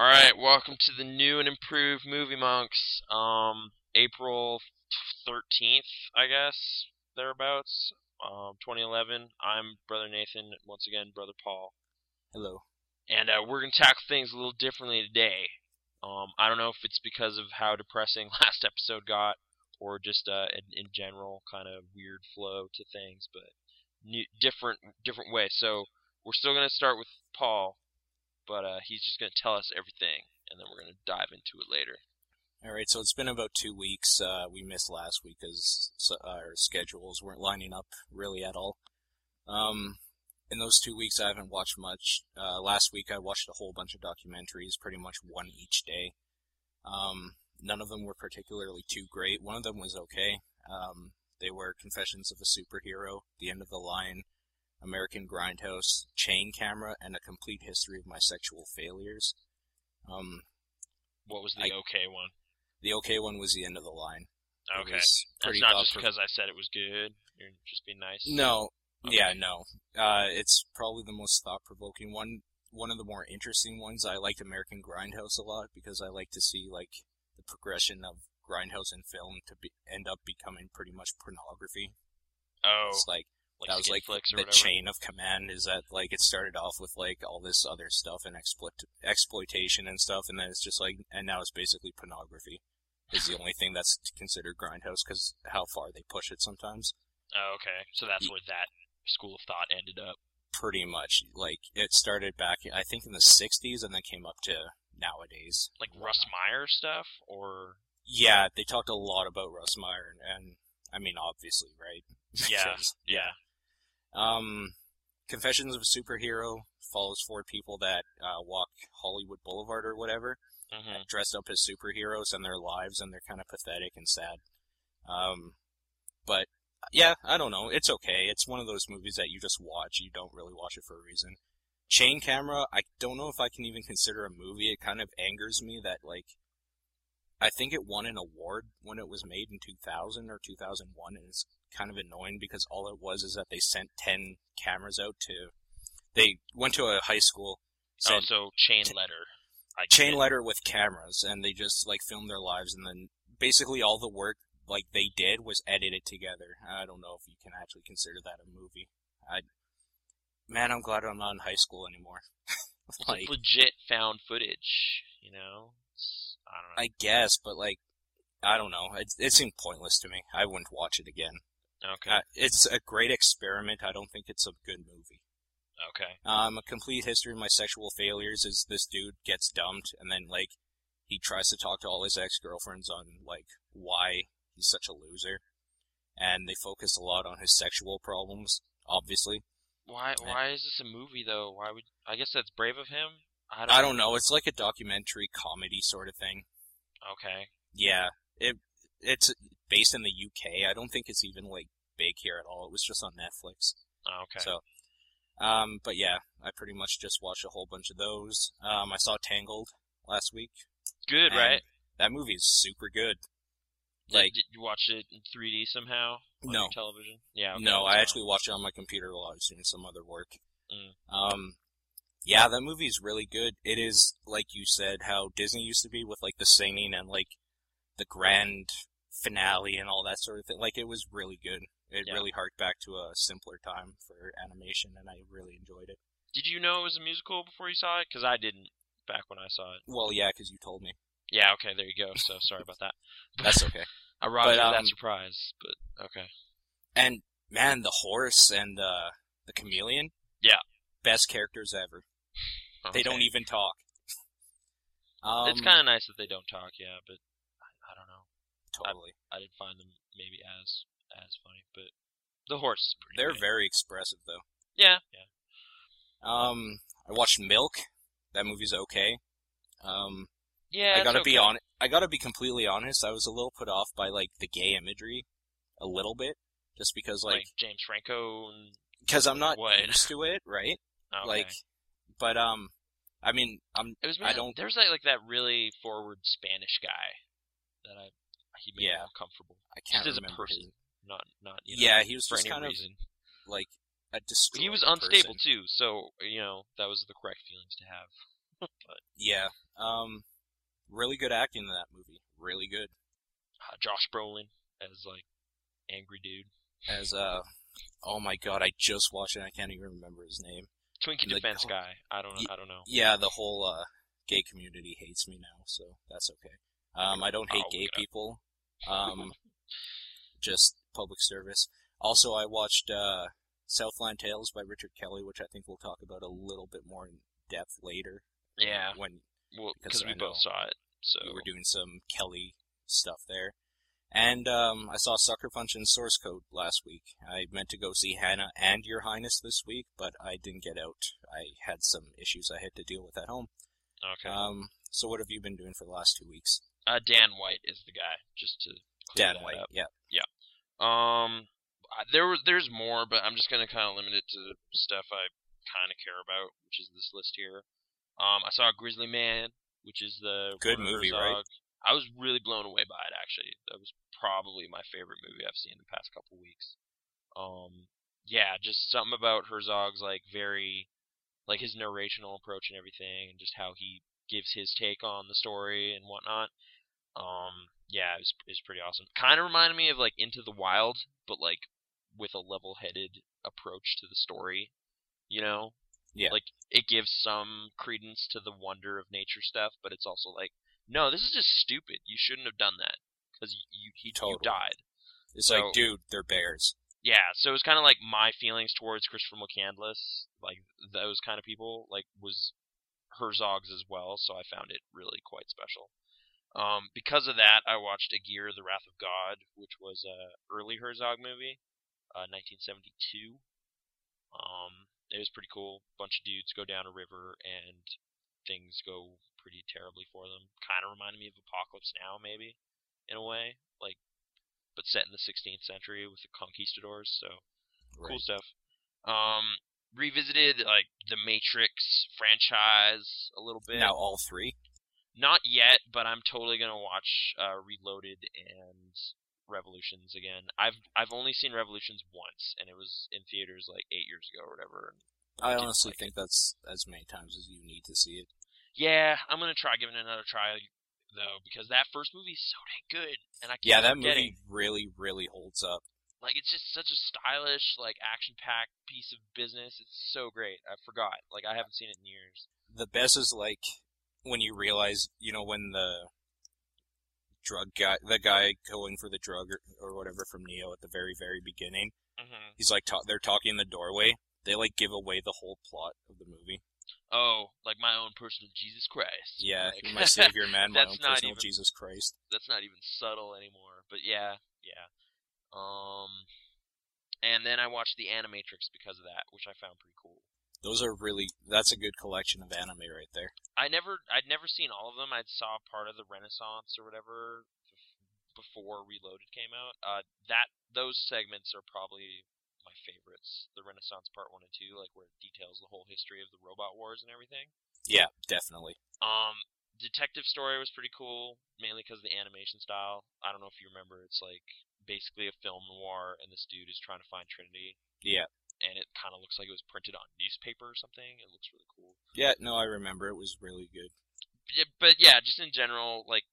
All right, welcome to the new and improved Movie Monks. Um, April thirteenth, I guess thereabouts. Um, 2011. I'm Brother Nathan. Once again, Brother Paul. Hello. And uh, we're gonna tackle things a little differently today. Um, I don't know if it's because of how depressing last episode got, or just uh, in, in general, kind of weird flow to things, but new, different different way. So we're still gonna start with Paul, but uh, he's just gonna tell us everything, and then we're gonna dive into it later. All right, so it's been about two weeks. Uh, we missed last week because our schedules weren't lining up really at all. Um, in those two weeks, I haven't watched much. Uh, last week, I watched a whole bunch of documentaries, pretty much one each day. Um, none of them were particularly too great. One of them was okay. Um, they were Confessions of a Superhero, The End of the Line, American Grindhouse, Chain Camera, and A Complete History of My Sexual Failures. Um, what was the I, okay one? The okay one was the end of the line. Okay. That's not just because I said it was good. You're just being nice. No. Okay. Yeah, no. Uh, it's probably the most thought-provoking one. One of the more interesting ones. I liked American Grindhouse a lot because I like to see like the progression of Grindhouse in film to be, end up becoming pretty much pornography. Oh. It's like like that was like the chain of command is that like it started off with like all this other stuff and exploit exploitation and stuff and then it's just like and now it's basically pornography is the only thing that's considered grindhouse because how far they push it sometimes. Oh okay. So that's where that school of thought ended up? Pretty much. Like it started back i think in the 60s and then came up to nowadays. Like russ meyer stuff or? Yeah they talked a lot about russ meyer and, and i mean obviously right? Yeah. yeah um, Confessions of a Superhero follows four people that uh, walk Hollywood Boulevard or whatever, mm-hmm. dressed up as superheroes and their lives, and they're kind of pathetic and sad. Um, but yeah, I don't know. It's okay. It's one of those movies that you just watch. You don't really watch it for a reason. Chain Camera, I don't know if I can even consider a movie. It kind of angers me that like I think it won an award when it was made in 2000 or 2001, and it's kind of annoying because all it was is that they sent 10 cameras out to. They went to a high school. oh, so chain letter. I chain letter with cameras, and they just like filmed their lives, and then basically all the work like they did was edited together. I don't know if you can actually consider that a movie. I, man, I'm glad I'm not in high school anymore. like, legit found footage, you know. I don't know. I guess, but like, I don't know. It, it seemed pointless to me. I wouldn't watch it again. Okay. Uh, it's a great experiment. I don't think it's a good movie. Okay. Um, a complete history of my sexual failures is this dude gets dumped and then like he tries to talk to all his ex girlfriends on like why he's such a loser, and they focus a lot on his sexual problems. Obviously. Why? Why is this a movie though? Why would? I guess that's brave of him. I don't, I don't know. It's like a documentary comedy sort of thing. Okay. Yeah. It it's based in the UK. I don't think it's even like big here at all. It was just on Netflix. Oh, okay. So, um, but yeah, I pretty much just watched a whole bunch of those. Um, I saw Tangled last week. Good, right? That movie is super good. Like, did you watch it in 3D somehow? no. television? Yeah. Okay, no, I actually watched it on my computer while I was doing some other work. Mm. Um, yeah, that movie is really good. It is like you said, how Disney used to be with like the singing and like the grand finale and all that sort of thing. Like it was really good. It yeah. really harked back to a simpler time for animation, and I really enjoyed it. Did you know it was a musical before you saw it? Because I didn't back when I saw it. Well, yeah, because you told me. Yeah. Okay. There you go. So sorry about that. That's okay. I robbed but, um, that surprise, but okay. And man, the horse and uh, the chameleon. Yeah. Best characters ever. Okay. They don't even talk. um, it's kind of nice that they don't talk, yeah, but I, I don't know. Totally. I, I, didn't find them maybe as as funny, but the horse is pretty. They're very expressive, though. Yeah, yeah. Um, I watched Milk. That movie's okay. Um, yeah, I gotta okay. be on. I gotta be completely honest. I was a little put off by like the gay imagery, a little bit, just because like, like James Franco. Because I'm not what? used to it, right? Okay. Like, but um, I mean, I'm. It was. I don't. There's like like that really forward Spanish guy that I he made yeah. me uncomfortable. I can't just as a person, his... not not you know, yeah. He was for just any kind reason. of like a destroyed He was unstable person. too, so you know that was the correct feelings to have. Yeah. Um, really good acting in that movie. Really good. Uh, Josh Brolin as like angry dude. As uh, oh my god, I just watched it. I can't even remember his name. Twinkie defense oh, guy. I don't know. I don't know. Yeah, the whole uh, gay community hates me now, so that's okay. Um, I don't hate gay look it up. people. Um, just public service. Also, I watched uh, Southland Tales by Richard Kelly, which I think we'll talk about a little bit more in depth later. Yeah. When Well, because we both saw it. So we were doing some Kelly stuff there. And um, I saw Sucker Punch and Source Code last week. I meant to go see Hanna and Your Highness this week, but I didn't get out. I had some issues I had to deal with at home. okay. Um, so what have you been doing for the last two weeks? uh, Dan White is the guy. Just to clear Dan White, up. yeah. Um, I- there was there's more, but I'm just gonna kind of limit it to the stuff I kind of care about, which is this list here. Um, I saw Grizzly Man, which is the Good movie, right? I was really blown away by it. Actually, that was probably my favorite movie I've seen in the past couple weeks. Um, yeah, just something about Herzog's like very, like his narrational approach and everything, and just how he gives his take on the story and whatnot. Um, yeah, it was, it was pretty awesome. Kind of reminded me of like Into the Wild, but like with a level-headed approach to the story. You know, Yeah. like it gives some credence to the wonder of nature stuff, but it's also like, no, this is just stupid. You shouldn't have done that because you you, he, you Totally. died. It's So- like, dude, they're bears. Yeah, so it was kind of like my feelings towards Christopher McCandless, like those kind of people, like was Herzog's as well. So I found it really quite special. Um, because of that, I watched Aguirre: The Wrath of God, which was a early Herzog movie, uh, 1972. Um, it was pretty cool. Bunch of dudes go down a river and things go pretty terribly for them. Kind of reminded me of Apocalypse Now, maybe, in a way, like, but set in the 16th century with the conquistadors. So cool stuff. Um, revisited like the Matrix franchise a little bit. Now all three. Not yet, but I'm totally gonna watch uh, Reloaded and Revolutions again. I've I've only seen Revolutions once, and it was in theaters like eight years ago or whatever. I honestly like think that's as many times as you need to see it. Yeah, I'm gonna try giving it another try though, because that first movie is so dang good, and I keep Yeah, that movie really, really holds up. Like it's just such a stylish, like action-packed piece of business. It's so great. I forgot. Like I haven't seen it in years. The best is like when you realize, you know, when the drug guy, the guy going for the drug or, or whatever from Neo at the very, very beginning, hmm he's like, ta- they're talking in the doorway. They like give away the whole plot of the movie. Oh, like my own personal Jesus Christ. Yeah, Like- my savior man, my That's own not personal even- Jesus Christ. that's not even subtle anymore. But yeah, yeah. Um, and then I watched the Animatrix because of that, which I found pretty cool. Those are really, that's a good collection of anime right there. I never, I'd never seen all of them. I saw part of the Renaissance or whatever before Reloaded came out. Uh, that those segments are probably my favorites. The Renaissance Part One and Two, like where it details the whole history of the robot wars and everything. Yeah, definitely. Um, detective story was pretty cool, mainly because of the animation style. I don't know if you remember. It's like basically a film noir, and this dude is trying to find Trinity, Yeah. and it kind of looks like it was printed on newspaper or something. It looks really cool. Yeah, no, I remember. It was really good. Yeah, but yeah, just in general, like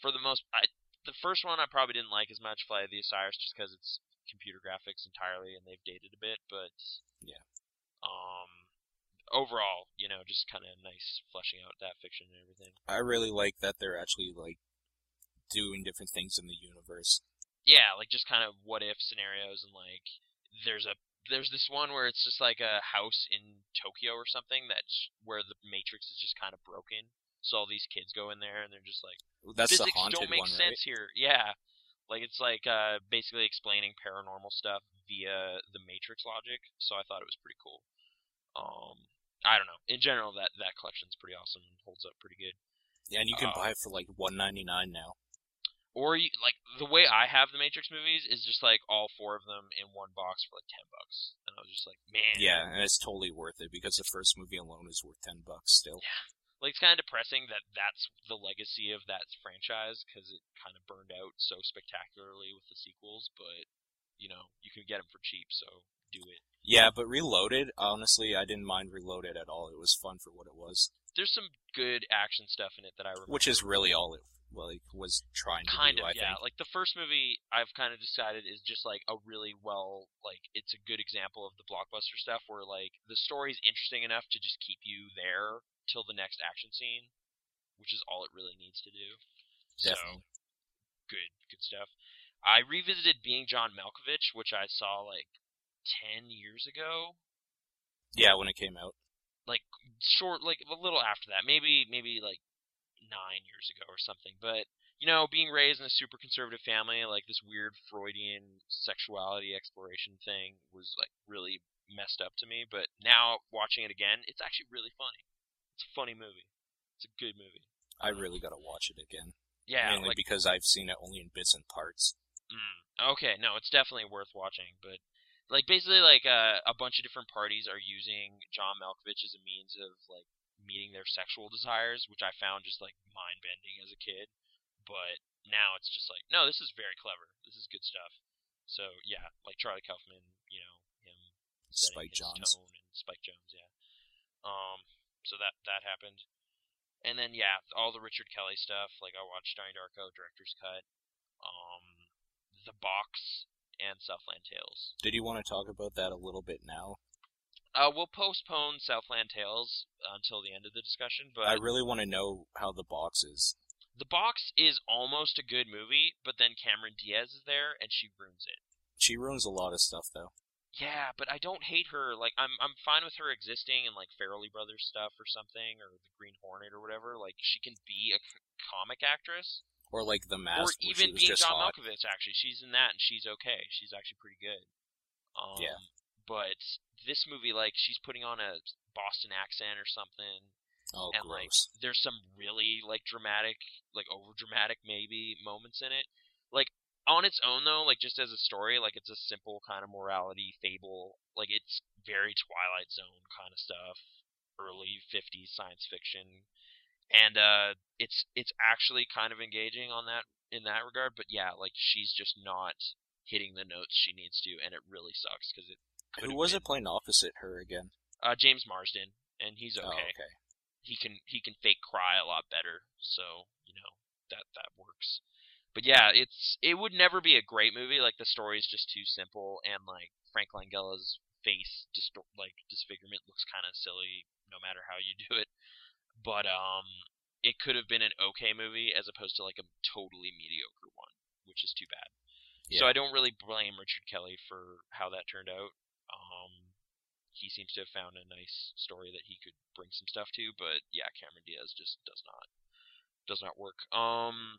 for the most, I the first one I probably didn't like as much, Flight of the Osiris, just because it's computer graphics entirely and they've dated a bit. But Yeah. um, overall, you know, just kind of nice fleshing out that fiction and everything. I really like that they're actually like doing different things in the universe. Yeah, like just kind of what if scenarios and like there's a there's this one where it's just like a house in Tokyo or something that's where the matrix is just kind of broken. So all these kids go in there and they're just like That's the physics haunted don't make one, sense here. Yeah. Like it's like uh basically explaining paranormal stuff via the matrix logic. So I thought it was pretty cool. Um I don't know. In general that that collection's pretty awesome and holds up pretty good. Yeah, and you can Uh, buy it for like one ninety nine now. Or you, like the way I have the Matrix movies is just like all four of them in one box for like ten bucks, and I was just like, man, Yeah, and it's totally worth it because the first movie alone is worth ten bucks still. Like it's kind of depressing that that's the legacy of that franchise because it kind of burned out so spectacularly with the sequels. But you know, you can get them for cheap, so do it. Yeah, but Reloaded, honestly, I didn't mind Reloaded at all. It was fun for what it was. there's some good action stuff in it that I remember. Which is really all it like was trying to kind do. of I yeah think. like the first movie i've kind of decided is just like a really well like it's a good example of the blockbuster stuff where like the story's interesting enough to just keep you there till the next action scene which is all it really needs to do. Definitely. so good good stuff. I revisited being john malkovich which i saw like 10 years ago. Yeah, when it came out. like short like a little after that. Maybe maybe like nine years ago or something. But you know being raised in a super conservative family like this weird freudian sexuality exploration thing was like really messed up to me. But now watching it again it's actually really funny it's a funny movie it's a good movie I really got to watch it again. yeah Mainly like because I've seen it only in bits and parts. Mm, okay, no, it's definitely worth watching. But like basically, like uh, a bunch of different parties are using John Malkovich as a means of like meeting their sexual desires, which I found just like mind bending as a kid. But now it's just like, no, this is very clever. This is good stuff. So yeah, like Charlie Kaufman, you know him, Spike tone and Spike Jonze, yeah. Um, so that that happened, and then yeah, all the Richard Kelly stuff. Like I watched Donnie Darko director's cut, um, The Box, and Southland Tales. Did you want to talk about that a little bit now? Uh, we'll postpone Southland Tales until the end of the discussion, but I really want to know how the box is. The Box is almost a good movie, but then Cameron Diaz is there and she ruins it. She ruins a lot of stuff, though. Yeah, but I don't hate her. Like I'm I'm fine with her existing in like Farrelly Brothers stuff or something or the Green Hornet or whatever. Like she can be a c- comic actress Or like the mask, or even being John hot. Malkovich actually. She's in that and she's okay. She's actually pretty good. Um Yeah. but this movie like she's putting on a Boston accent or something Oh, and like there's some really like dramatic like over dramatic maybe moments in it on its own though like just as a story like it's a simple kind of morality fable like it's very twilight zone kind of stuff early 50s science fiction and uh it's it's actually kind of engaging on that in that regard but yeah like she's just not hitting the notes she needs to and it really sucks because it Who was been, it playing opposite her again? uh james marsden and he's Oh, okay okay. he can he can fake cry a lot better. So you know that that works. But yeah, it's it would never be a great movie. Like the story is just too simple, and like Frank Langella's face distor- like disfigurement looks kind of silly no matter how you do it. But um, it could have been an okay movie as opposed to like a totally mediocre one, which is too bad. So I don't really blame Richard Kelly for how that turned out. Um, he seems to have found a nice story that he could bring some stuff to, but yeah, Cameron Diaz just does not does not work. Um,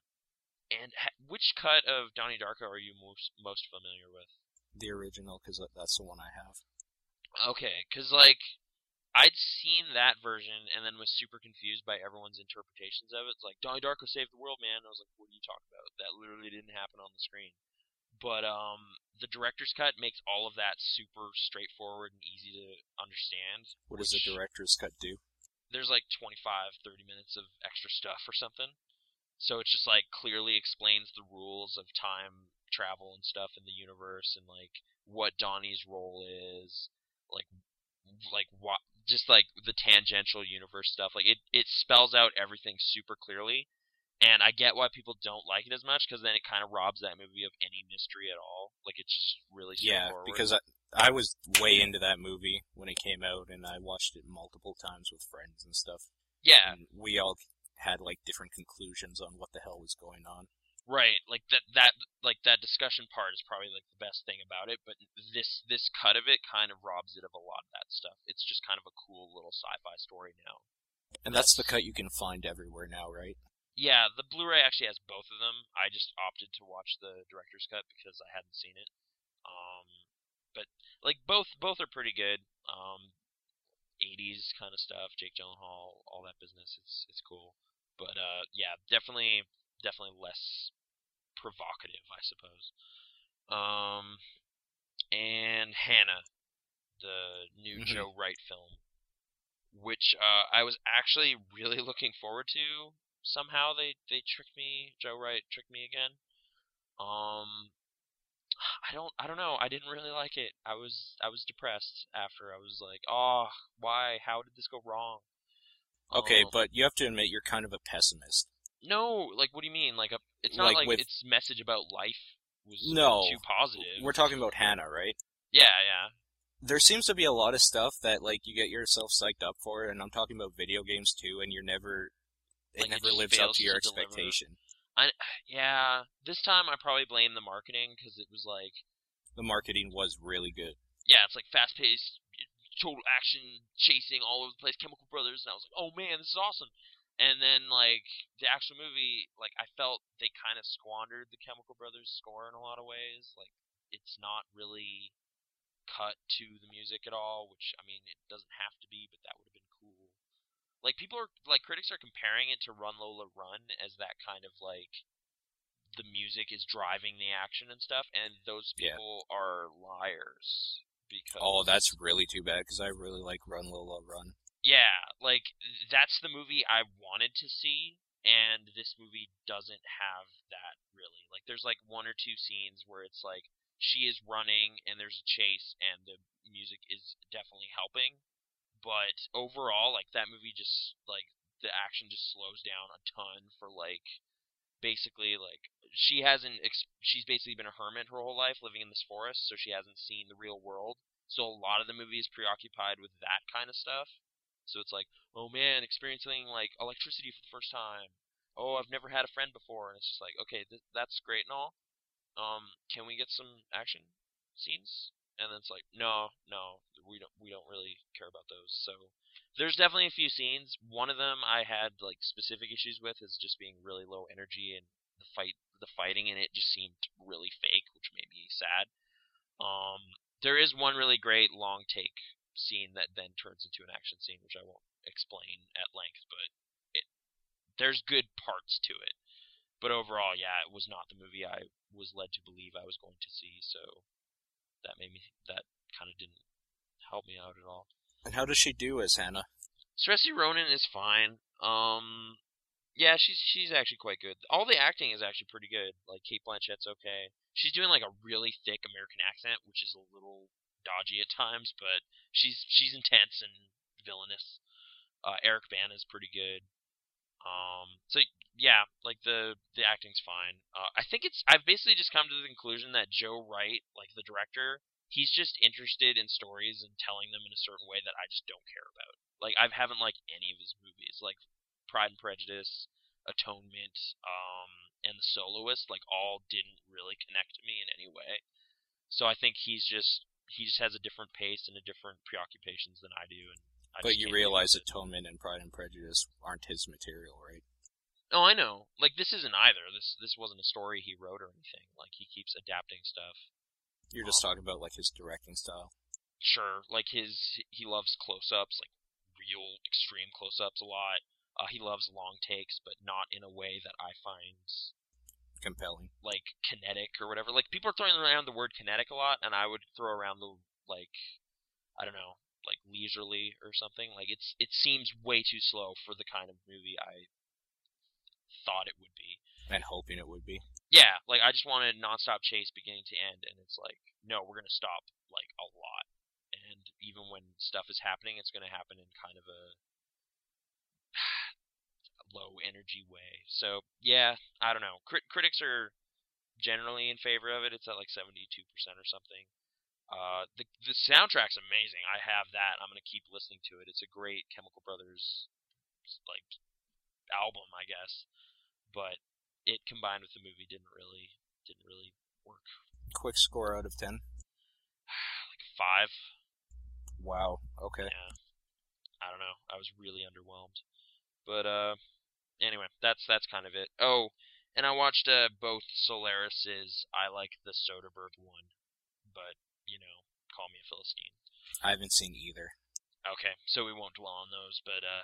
and ha- which cut of Donnie Darko are you most most familiar with? The original, because that's the one I have. Okay, because like I'd seen that version and then was super confused by everyone's interpretations of it. It's like Donnie Darko saved the world, man. I was like, what are you talking about? That literally didn't happen on the screen. But um, the director's cut makes all of that super straightforward and easy to understand. What does the director's cut do? there's like 25 30 minutes of extra stuff or something so it just like clearly explains the rules of time travel and stuff in the universe and like what donnie's role is like like what just like the tangential universe stuff. Like it it spells out everything super clearly and i get why people don't like it as much because then it kind of robs that movie of any mystery at all. Like it's just really Yeah, because I, I was way into that movie when it came out, and I watched it multiple times with friends and stuff. yeah. And we all had like different conclusions on what the hell was going on. Right, like that that like that discussion part is probably like the best thing about it, but this this cut of it kind of robs it of a lot of that stuff. It's just kind of a cool little sci-fi story now. And that's the cut you can find everywhere now, right? Yeah, the Blu-ray actually has both of them. I just opted to watch the director's cut because I hadn't seen it. Um, but like both both are pretty good. Um, 80s kind of stuff, Jake Gyllenhaal, all that business. It's it's cool. But uh, yeah, definitely definitely less provocative, I suppose. Um, and Hanna, the new Mhm. Joe Wright film, which uh, I was actually really looking forward to. Somehow they they tricked me. Joe Wright tricked me again. Um, I don't I don't know. I didn't really like it. I was I was depressed after. I was like, oh, why? How did this go wrong? Okay, Um, but you have to admit you're kind of a pessimist. no, like what do you mean? Like a, it's not Like like, with- its message about life was No. too positive. We're talking about Hanna, right? yeah, yeah. There seems to be a lot of stuff that like you get yourself psyched up for, and I'm talking about video games too, and you're never it Like, never just lives up to your to expectation. I yeah. This time I probably blame the marketing because it was like The marketing was really good. yeah, it's like fast paced, total action, chasing all over the place, Chemical Brothers, and I was like, oh man, this is awesome. And then like the actual movie, like I felt they kind of squandered the Chemical Brothers score in a lot of ways. Like it's not really cut to the music at all, which I mean it doesn't have to be, but that would have been. Like people are like critics are comparing it to Run Lola Run as that kind of like the music is driving the action and stuff, and those Yeah. people are liars oh, because Oh, that's really too bad because I really like Run Lola Run. yeah, like that's the movie I wanted to see, and this movie doesn't have that really. Like, there's like one or two scenes where it's like she is running and there's a chase, and the music is definitely helping, but overall, like that movie just like the action just slows down a ton for like basically like she hasn't ex- she's basically been a hermit her whole life living in this forest so she hasn't seen the real world. So a lot of the movie is preoccupied with that kind of stuff. So it's like oh man experiencing like electricity for the first time. Oh i've never had a friend before. And it's just like okay th- that's great and all. Um can we get some action scenes and it's like no no we don't we don't really care about those so there's definitely a few scenes. One of them I had like specific issues with is just being really low energy and the fight the fighting in it just seemed really fake, which made me sad. Um there is one really great long take scene that then turns into an action scene, which I won't explain at length, but it there's good parts to it. But overall, yeah, it was not the movie I was led to believe I was going to see, so that made me that kind of didn't help me out at all. And how does she do as Hanna? Saoirse Ronan is fine. Um, yeah, she's she's actually quite good. All the acting is actually pretty good. Like Cate Blanchett's okay. She's doing like a really thick American accent, which is a little dodgy at times, but she's she's intense and villainous. Uh, Eric Bana is pretty good. Um, so yeah, like the the acting's fine. Uh, I think it's I've basically just come to the conclusion that Joe Wright, like the director, he's just interested in stories and telling them in a certain way that I just don't care about. Like I haven't liked any of his movies, like Pride and Prejudice, Atonement, um, and The Soloist. Like all didn't really connect to me in any way. So I think he's just he just has a different pace and a different preoccupations than I do. And I But you realize. Atonement and Pride and Prejudice aren't his material, right? Oh, I know. Like this isn't either. This this wasn't a story he wrote or anything. Like he keeps adapting stuff. You're just Um, talking about like his directing style. Sure, like his he loves close-ups, like real extreme close-ups a lot. Uh, he loves long takes, but not in a way that I find Compelling. like kinetic or whatever. Like people are throwing around the word kinetic a lot, and I would throw around the like I don't know, like leisurely or something. Like it's it seems way too slow for the kind of movie I thought it would be. And hoping it would be. Yeah, like I just wanted a nonstop chase beginning to end, and it's like, no, we're gonna stop like a lot, and even when stuff is happening, it's gonna happen in kind of a low energy way. So yeah, I don't know. Crit- critics are generally in favor of it. It's at like seventy two percent or something. Uh, the the soundtrack's amazing. I have that. I'm gonna keep listening to it. It's a great Chemical Brothers like album, I guess. But it combined with the movie didn't really didn't really work. Quick score out of ten. Like five. Wow. Okay. Yeah. I don't know. I was really underwhelmed. But uh anyway, that's that's kind of it. Oh, and I watched uh both Solaris's I like the Soderbergh one, but you know, call me a Philistine. I haven't seen either. Okay, so we won't dwell on those, but uh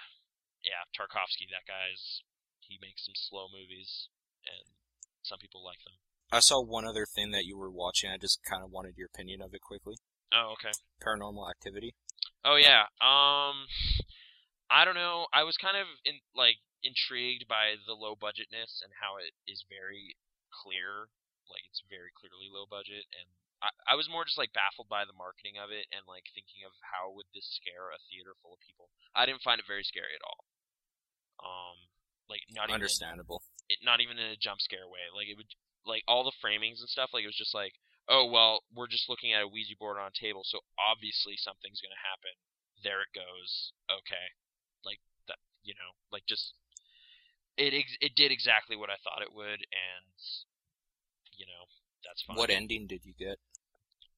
yeah, Tarkovsky, that guy's he makes some slow movies and some people like them. I saw one other thing that you were watching. I just kind of wanted your opinion of it quickly. Oh, okay. Paranormal Activity. Oh yeah. Um I don't know. I was kind of in like intrigued by the low budgetness and how it is very clear. Like it's very clearly low budget and I, I was more just like baffled by the marketing of it and like thinking of how would this scare a theater full of people. I didn't find it very scary at all. Not even Understandable. it, not even in a jump scare way. Like it would, like all the framings and stuff. Like it was just like, oh well, we're just looking at a Ouija board on a table, so obviously something's gonna happen. There it goes. Okay, like that. You know, like just it. Ex- it did exactly what I thought it would, and you know, that's fine. What ending did you get?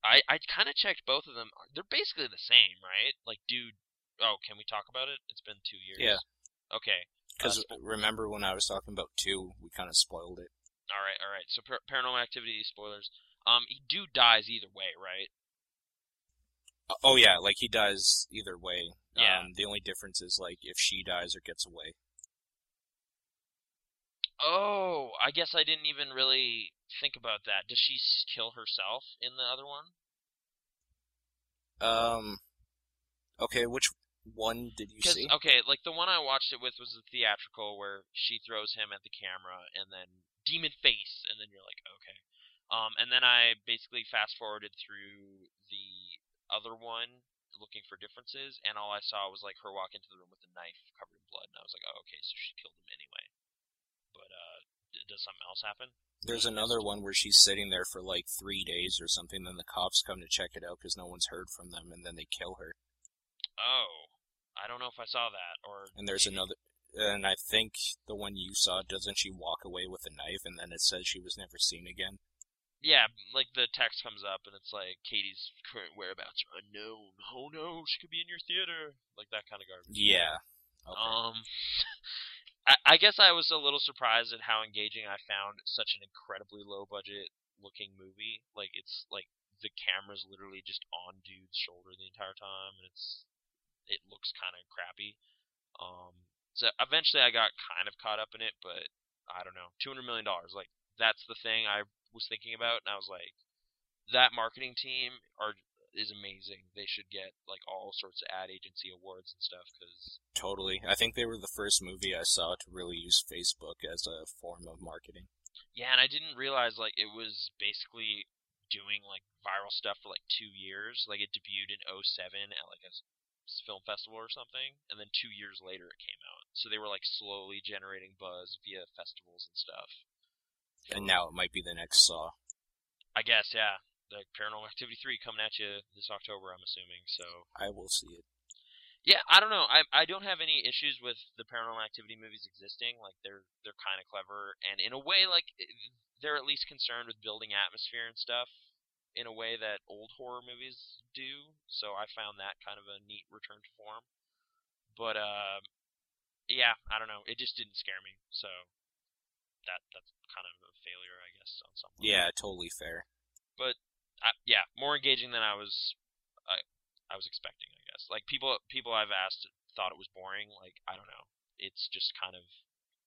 I I kind of checked both of them. They're basically the same, right? Like, dude. Oh, can we talk about it? It's been two years. Yeah. Okay. Because Uh, remember when I was talking about two, we kind of spoiled it. All right. All right. So par- paranormal activity spoilers. Um, he do dies either way, right? Uh, Oh yeah, like he dies either way. Yeah. Um, the only difference is like if she dies or gets away. Oh, I guess I didn't even really think about that. Does she kill herself in the other one? Um. Okay, which one did you see? okay, like the one I watched it with was the theatrical where she throws him at the camera and then demon face, and then you're like, okay. Um, and then I basically fast forwarded through the other one looking for differences, and all I saw was like her walk into the room with a knife covered in blood, and I was like, oh, okay, so she killed him anyway. But uh, does something else happen? There's another one where she's sitting there for like three days or something. Then the cops come to check it out because no one's heard from them, and then they kill her. Oh, I don't know if I saw that. Or And there's maybe- another, and I think the one you saw doesn't she walk away with a knife, and then it says she was never seen again. Yeah, like the text comes up and it's like Katie's current whereabouts are unknown. Oh no, she could be in your theater. Like that kind of garbage. Yeah. Okay. Um, I, I guess I was a little surprised at how engaging I found such an incredibly low budget looking movie. Like it's like the camera's literally just on dude's shoulder the entire time, and it's it looks kind of crappy. Um, so eventually I got kind of caught up in it, but I don't know, two hundred million dollars. Like that's the thing I was thinking about, and I was like, that marketing team are is amazing. They should get like all sorts of ad agency awards and stuff because Totally. I think they were the first movie I saw to really use Facebook as a form of marketing. Yeah, and I didn't realize like it was basically doing like viral stuff for like two years. Like it debuted in 07 at like a film festival or something, and then two years later it came out. So they were like slowly generating buzz via festivals and stuff. And now it might be the next Saw. I guess, yeah. The Paranormal Activity 3 coming at you this October, I'm assuming. So I will see it. Yeah, I don't know. I I don't have any issues with the Paranormal Activity movies existing. Like they're they're kind of clever, and in a way, like they're at least concerned with building atmosphere and stuff in a way that old horror movies do. So I found that kind of a neat return to form. But uh, yeah, I don't know. It just didn't scare me. So that that's kind of a failure, I guess, on some level. Yeah, totally fair. But I, yeah, more engaging than I was I I was expecting, I guess. Like people people I've asked thought it was boring. Like I don't know, it's just kind of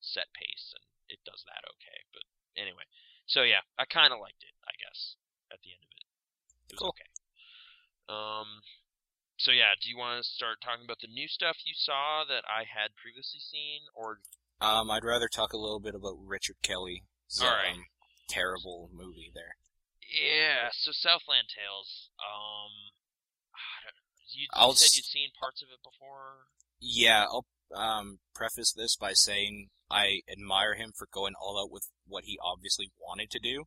set pace and it does that okay. But anyway, so yeah, I kind of liked it. I guess at the end of it, it was Cool. okay. Um, so yeah, do you want to start talking about the new stuff you saw that I had previously seen, or Um, I'd rather talk a little bit about Richard Kelly's All right. um, terrible movie there. yeah? So Southland Tales. Um, I don't, you, you said you'd seen parts of it before. Yeah, I'll um, preface this by saying I admire him for going all out with what he obviously wanted to do.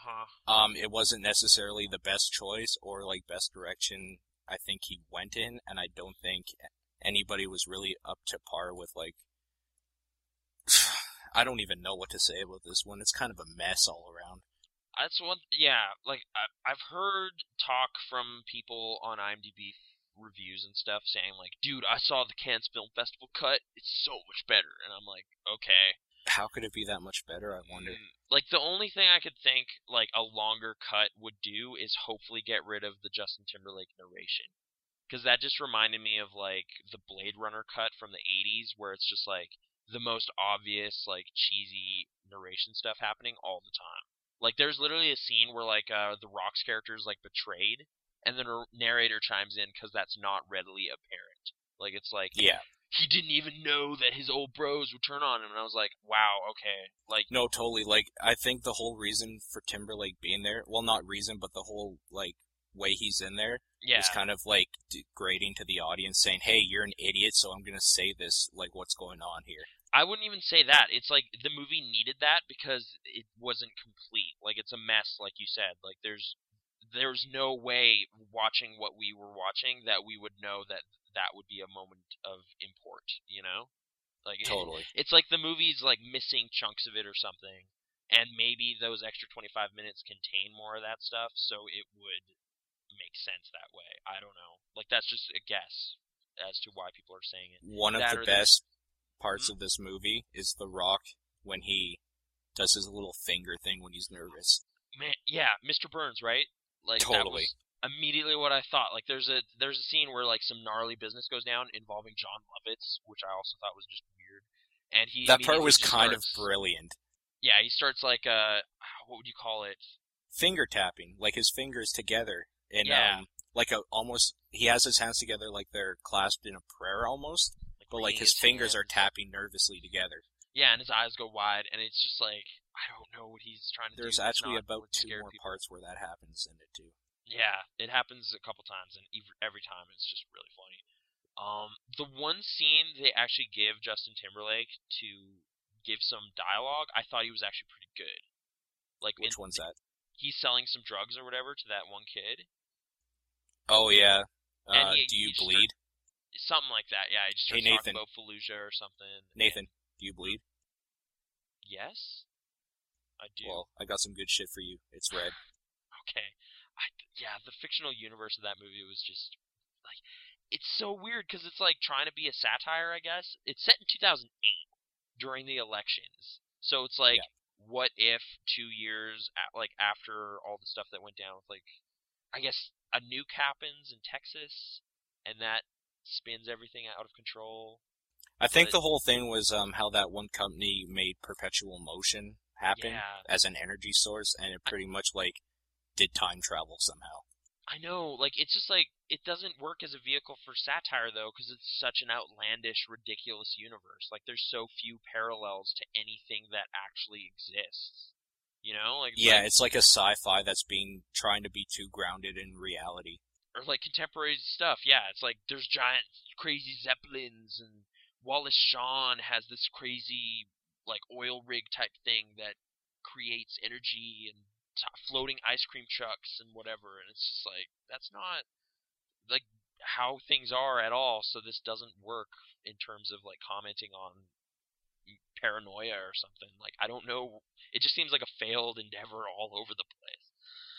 Uh huh. Um, it wasn't necessarily the best choice or like best direction I think he went in, and I don't think anybody was really up to par with like. I don't even know what to say about this one. It's kind of a mess all around. That's one. Yeah, like I, I've heard talk from people on IMDb reviews and stuff saying like, "Dude, I saw the Cannes Film Festival cut. It's so much better." And I'm like, "Okay." How could it be that much better? I wonder. Mm, Like the only thing I could think like a longer cut would do is hopefully get rid of the Justin Timberlake narration. Cuz that just reminded me of like the Blade Runner cut from the 80s where it's just like the most obvious like cheesy narration stuff happening all the time. Like there's literally a scene where like uh the Rock's character is like betrayed and the nar- narrator chimes in cuz that's not readily apparent. Like it's like Yeah. He didn't even know that his old bros would turn on him and I was like, "Wow, okay." Like No, totally. Like, I think the whole reason for Timberlake being there, well, not reason, but the whole, like, way he's in there Yeah. is kind of like degrading to the audience, saying, "Hey, you're an idiot, so I'm gonna say this. Like, what's going on here?" I wouldn't even say that. It's like the movie needed that because it wasn't complete. Like it's a mess, like you said. Like there's there's no way watching what we were watching that we would know that that would be a moment of import. You know, like it- Totally. it's like the movie's like missing chunks of it or something, and maybe those extra 25 minutes contain more of that stuff, so it would make sense that way. I don't know. Like that's just a guess as to why people are saying it. One of the or the- best parts Hmm? of this movie is The Rock when he does his little finger thing when he's nervous. Man, yeah, Mr. Burns, right? Like that Totally. Immediately what I thought. Like there's a there's a scene where like some gnarly business goes down involving Jon Lovitz, which I also thought was just weird. And he that part was kind of brilliant. Yeah, he starts like uh what would you call it? Finger tapping, like his fingers together, and Yeah. um, like a almost he has his hands together like they're clasped in a prayer almost, but like wringing his fingers are tapping nervously together. Yeah, and his eyes go wide, and it's just like I don't know what he's trying to There's do. It's actually about two more people. parts where that happens in it too. Yeah, it happens a couple times, and every time it's just really funny. Um, the one scene they actually give Justin Timberlake to give some dialogue, I thought he was actually pretty good. Like Which in- one's that? he's selling some drugs or whatever to that one kid, Oh yeah. Uh, he- do you bleed, something like that. Yeah, he just Hey, starts talking Nathan. about Fallujah or something. Nathan? Do you bleed? Yes, I do. Well, I got some good shit for you. It's red. okay. I, yeah, the fictional universe of that movie was just like it's so weird because it's like trying to be a satire. I guess it's set in 2008 during the elections, so it's like, what if two years a like after all the stuff that went down with like, I guess a nuke happens in Texas, and that spins everything out of control. I think But- the whole thing was um, how that one company made perpetual motion happen Yeah. as an energy source, and it pretty much like did time travel somehow. I know, like it's just like it doesn't work as a vehicle for satire though, because it's such an outlandish, ridiculous universe. Like there's so few parallels to anything that actually exists. You know, like Yeah, like, it's like a sci-fi that's being trying to be too grounded in reality. or like contemporary stuff. Yeah, it's like there's giant, crazy zeppelins, and Wallace Shawn has this crazy like oil rig type thing that creates energy and floating ice cream trucks and whatever. And it's just like that's not like how things are at all. So this doesn't work in terms of like commenting on paranoia or something. Like I don't know. It just seems like a failed endeavor all over the place.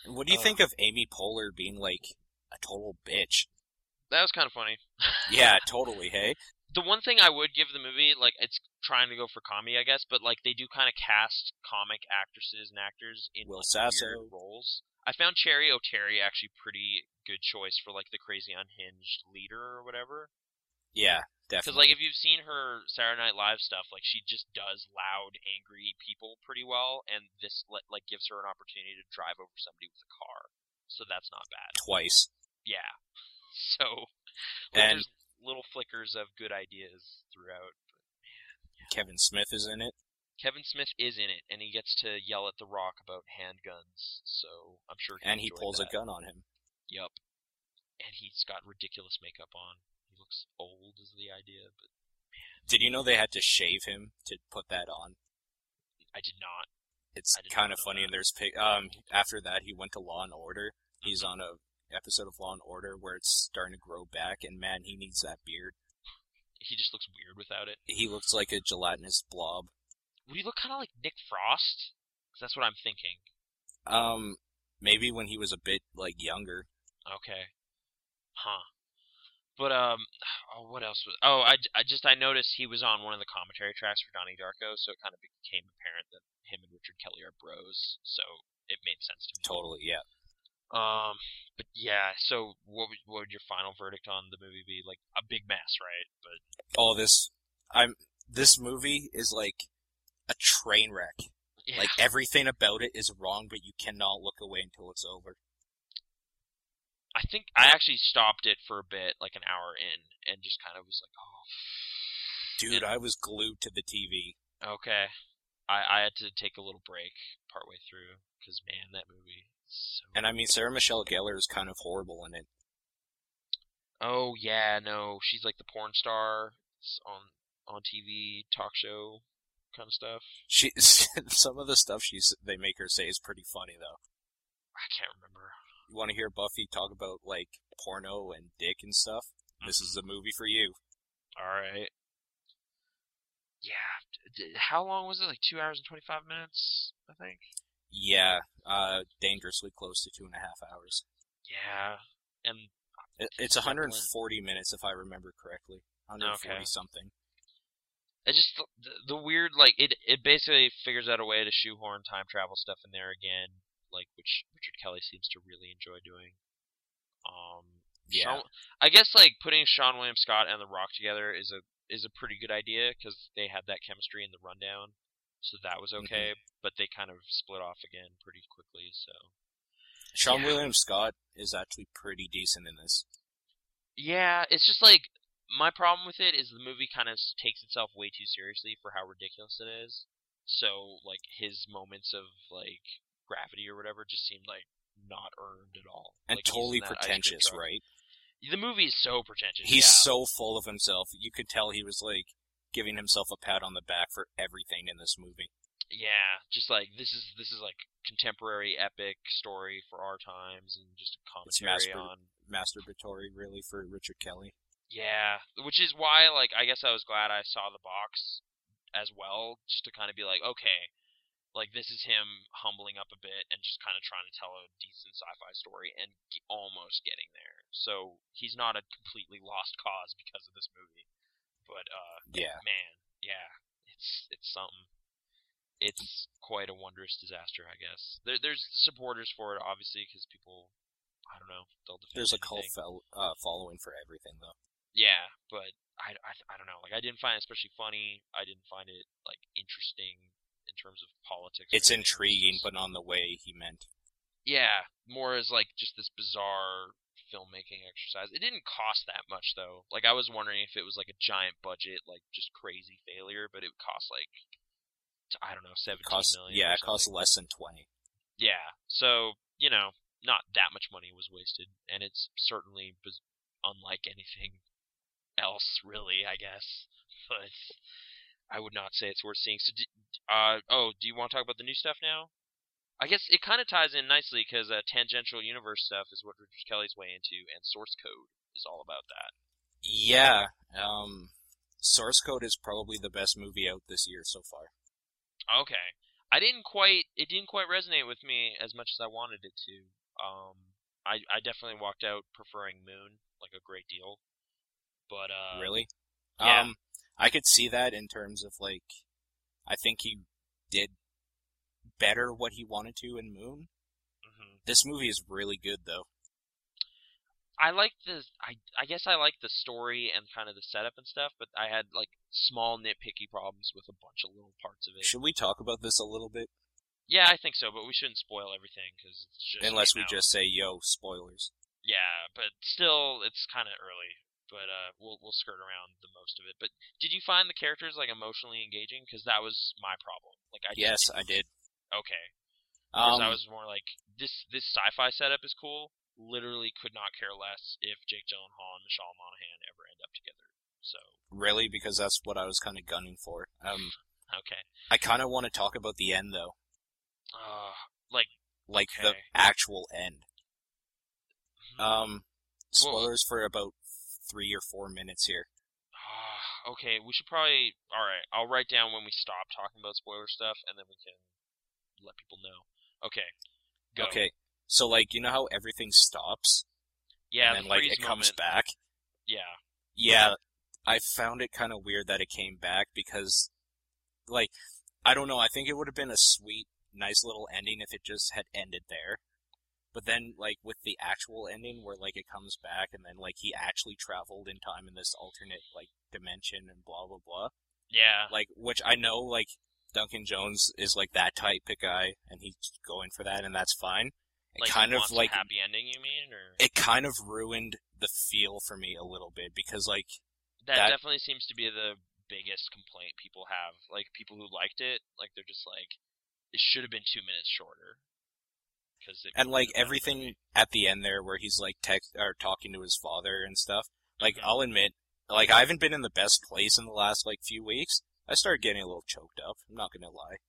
And what do you Ugh. think um of Amy Poehler being like a total bitch? That was kind of funny. Yeah, totally. Hey, the one thing I would give the movie, like it's trying to go for comedy, I guess, but like they do kind of cast comic actresses and actors in Will like, Sasso. weird roles. I found Cheri Oteri actually pretty good choice for like the crazy unhinged leader or whatever. yeah, definitely. Because like if you've seen her Saturday Night Live stuff, like she just does loud, angry people pretty well, and this like gives her an opportunity to drive over somebody with a car, so that's not bad. Twice. Yeah. So like, And- little flickers of good ideas throughout. Kevin Smith is in it. Kevin Smith is in it, and he gets to yell at The Rock about handguns. So I'm sure. He And he pulls that. a gun on him. Yup. And he's got ridiculous makeup on. He looks old, is the idea, but Did you know they had to shave him to put that on? I did not. It's kind of funny. that. And there's pic- um after that he went to Law and Order. He's on a episode of Law and Order where it's starting to grow back, and man, he needs that beard. He just looks weird without it. He looks like a gelatinous blob. Would he look kind of like Nick Frost? Because that's what I'm thinking. Um, maybe when he was a bit like younger. Okay. Huh. But um, oh, what else was? Oh, I, I just I noticed he was on one of the commentary tracks for Donnie Darko, so it kind of became apparent that him and Richard Kelly are bros. So it made sense to me. Totally, yeah. Um, but yeah. So what would, what would your final verdict on the movie be? Like a big mess, right? But All this, I'm. This movie is like a train wreck. yeah, Like everything about it is wrong, but you cannot look away until it's over. I think I actually stopped it for a bit, like an hour in, and just kind of was like, oh, Dude, I was glued to the TV. okay. I I had to take a little break partway through because man, that movie So And I mean, Sarah Michelle Gellar is kind of horrible in it. Oh yeah, no, she's like the porn star on on TV talk show kind of stuff. She some of the stuff she's they make her say is pretty funny though. I can't remember. You want to hear Buffy talk about like porno and dick and stuff? This is mm-hmm. a movie for you. All right. Yeah. How long was it? Like two hours and twenty five minutes, I think. Yeah, uh, dangerously close to two and a half hours. Yeah. And It, it's Zeppelin. 140 minutes if I remember correctly. 140 Okay. something. it just the, the weird like it it basically figures out a way to shoehorn time travel stuff in there again, like which Richard Kelly seems to really enjoy doing. Um. Yeah. Seann, I guess like putting Seann William Scott and The Rock together is a is a pretty good idea because they had that chemistry in the rundown, so that was Mm-hmm. okay. But they kind of split off again pretty quickly. So Seann Yeah. William Scott is actually pretty decent in this. yeah, it's just like my problem with it is the movie kind of takes itself way too seriously for how ridiculous it is. So like his moments of like gravity or whatever just seemed like not earned at all. And Like, totally that ice cream pretentious, right? The movie is so pretentious. He's yeah. so full of himself. You could tell he was like giving himself a pat on the back for everything in this movie. yeah, just like this is this is like contemporary epic story for our times and just a commentary mastur- on Masturbatory, really, for Richard Kelly. yeah, which is why like I guess I was glad I saw the box as well, just to kind of be like, okay, like this is him humbling up a bit and just kind of trying to tell a decent sci-fi story and almost getting there. So he's not a completely lost cause because of this movie, but uh, Yeah. man, yeah, it's it's something. It's quite a wondrous disaster, I guess. There, there's supporters for it, obviously, because people, I don't know, they'll defend There's a cult fel- uh, following for everything, though. Yeah, but I, I, I don't know. Like, I didn't find it especially funny. I didn't find it like interesting in terms of politics. It's anything. It intriguing, but not the way he meant. yeah, more as like just this bizarre filmmaking exercise. It didn't cost that much though. Like I was wondering if it was like a giant budget, like just crazy failure, but it cost like I don't know, It seventeen cost, million. yeah, it cost less than 20. Yeah, so you know, not that much money was wasted, and it's certainly biz- unlike anything else, really. I guess, but I would not say it's worth seeing. So, uh, oh, do you want to talk about the new stuff now? I guess it kind of ties in nicely because uh, tangential universe stuff is what Richard Kelly's way into, and source code is all about that. Yeah, um, Source Code is probably the best movie out this year so far. Okay. I didn't quite it didn't quite resonate with me as much as I wanted it to. Um I I definitely walked out preferring Moon like a great deal. But uh really? yeah. Um, I could see that in terms of like, I think he did better what he wanted to in Moon. mhm. This movie is really good though. I like the I I guess I like the story and kind of the setup and stuff, but I had like small nitpicky problems with a bunch of little parts of it. Should we talk about this a little bit? Yeah, I think so, but we shouldn't spoil everything just Unless we just say, yo, spoilers. Yeah, but still it's kind of early. But uh we'll we'll skirt around the most of it. But did you find the characters like emotionally engaging cuz that was my problem. Like I Yes, didn't- I did. Okay. Whereas Um, I was more like this this sci-fi setup is cool. Literally could not care less if Jake Gyllenhaal and Michelle Monaghan ever end up together. So really, because that's what I was kind of gunning for. Um, okay, I kind of want to talk about the end though, uh, like like the actual end. hmm, Um, spoilers for about three or four minutes here. ah, okay, we should probably all right. I'll write down when we stop talking about spoiler stuff, and then we can let people know. Okay, go. Okay, so like you know how everything stops yeah, and then the like it comes moment. back. Yeah, Yeah, I found it kind of weird that it came back because, like, I don't know. I think it would have been a sweet, nice little ending if it just had ended there. But then, like, with the actual ending where, like, it comes back and then, like, he actually traveled in time in this alternate, like, dimension and blah, blah, blah. yeah, Like, which I know, like, Duncan Jones is, like, that type of guy and he's going for that and that's fine. It like kind of, like, happy ending. You mean, or it kind of ruined the feel for me a little bit because, like, that, that- definitely seems to be the biggest complaint people have. Like people who liked it, like they're just like, it should have been two minutes shorter. because and like everything at the end there where he's like text or talking to his father and stuff. Like Mhm. I'll admit, like I haven't been in the best place in the last like few weeks. I started getting a little choked up. I'm not gonna lie.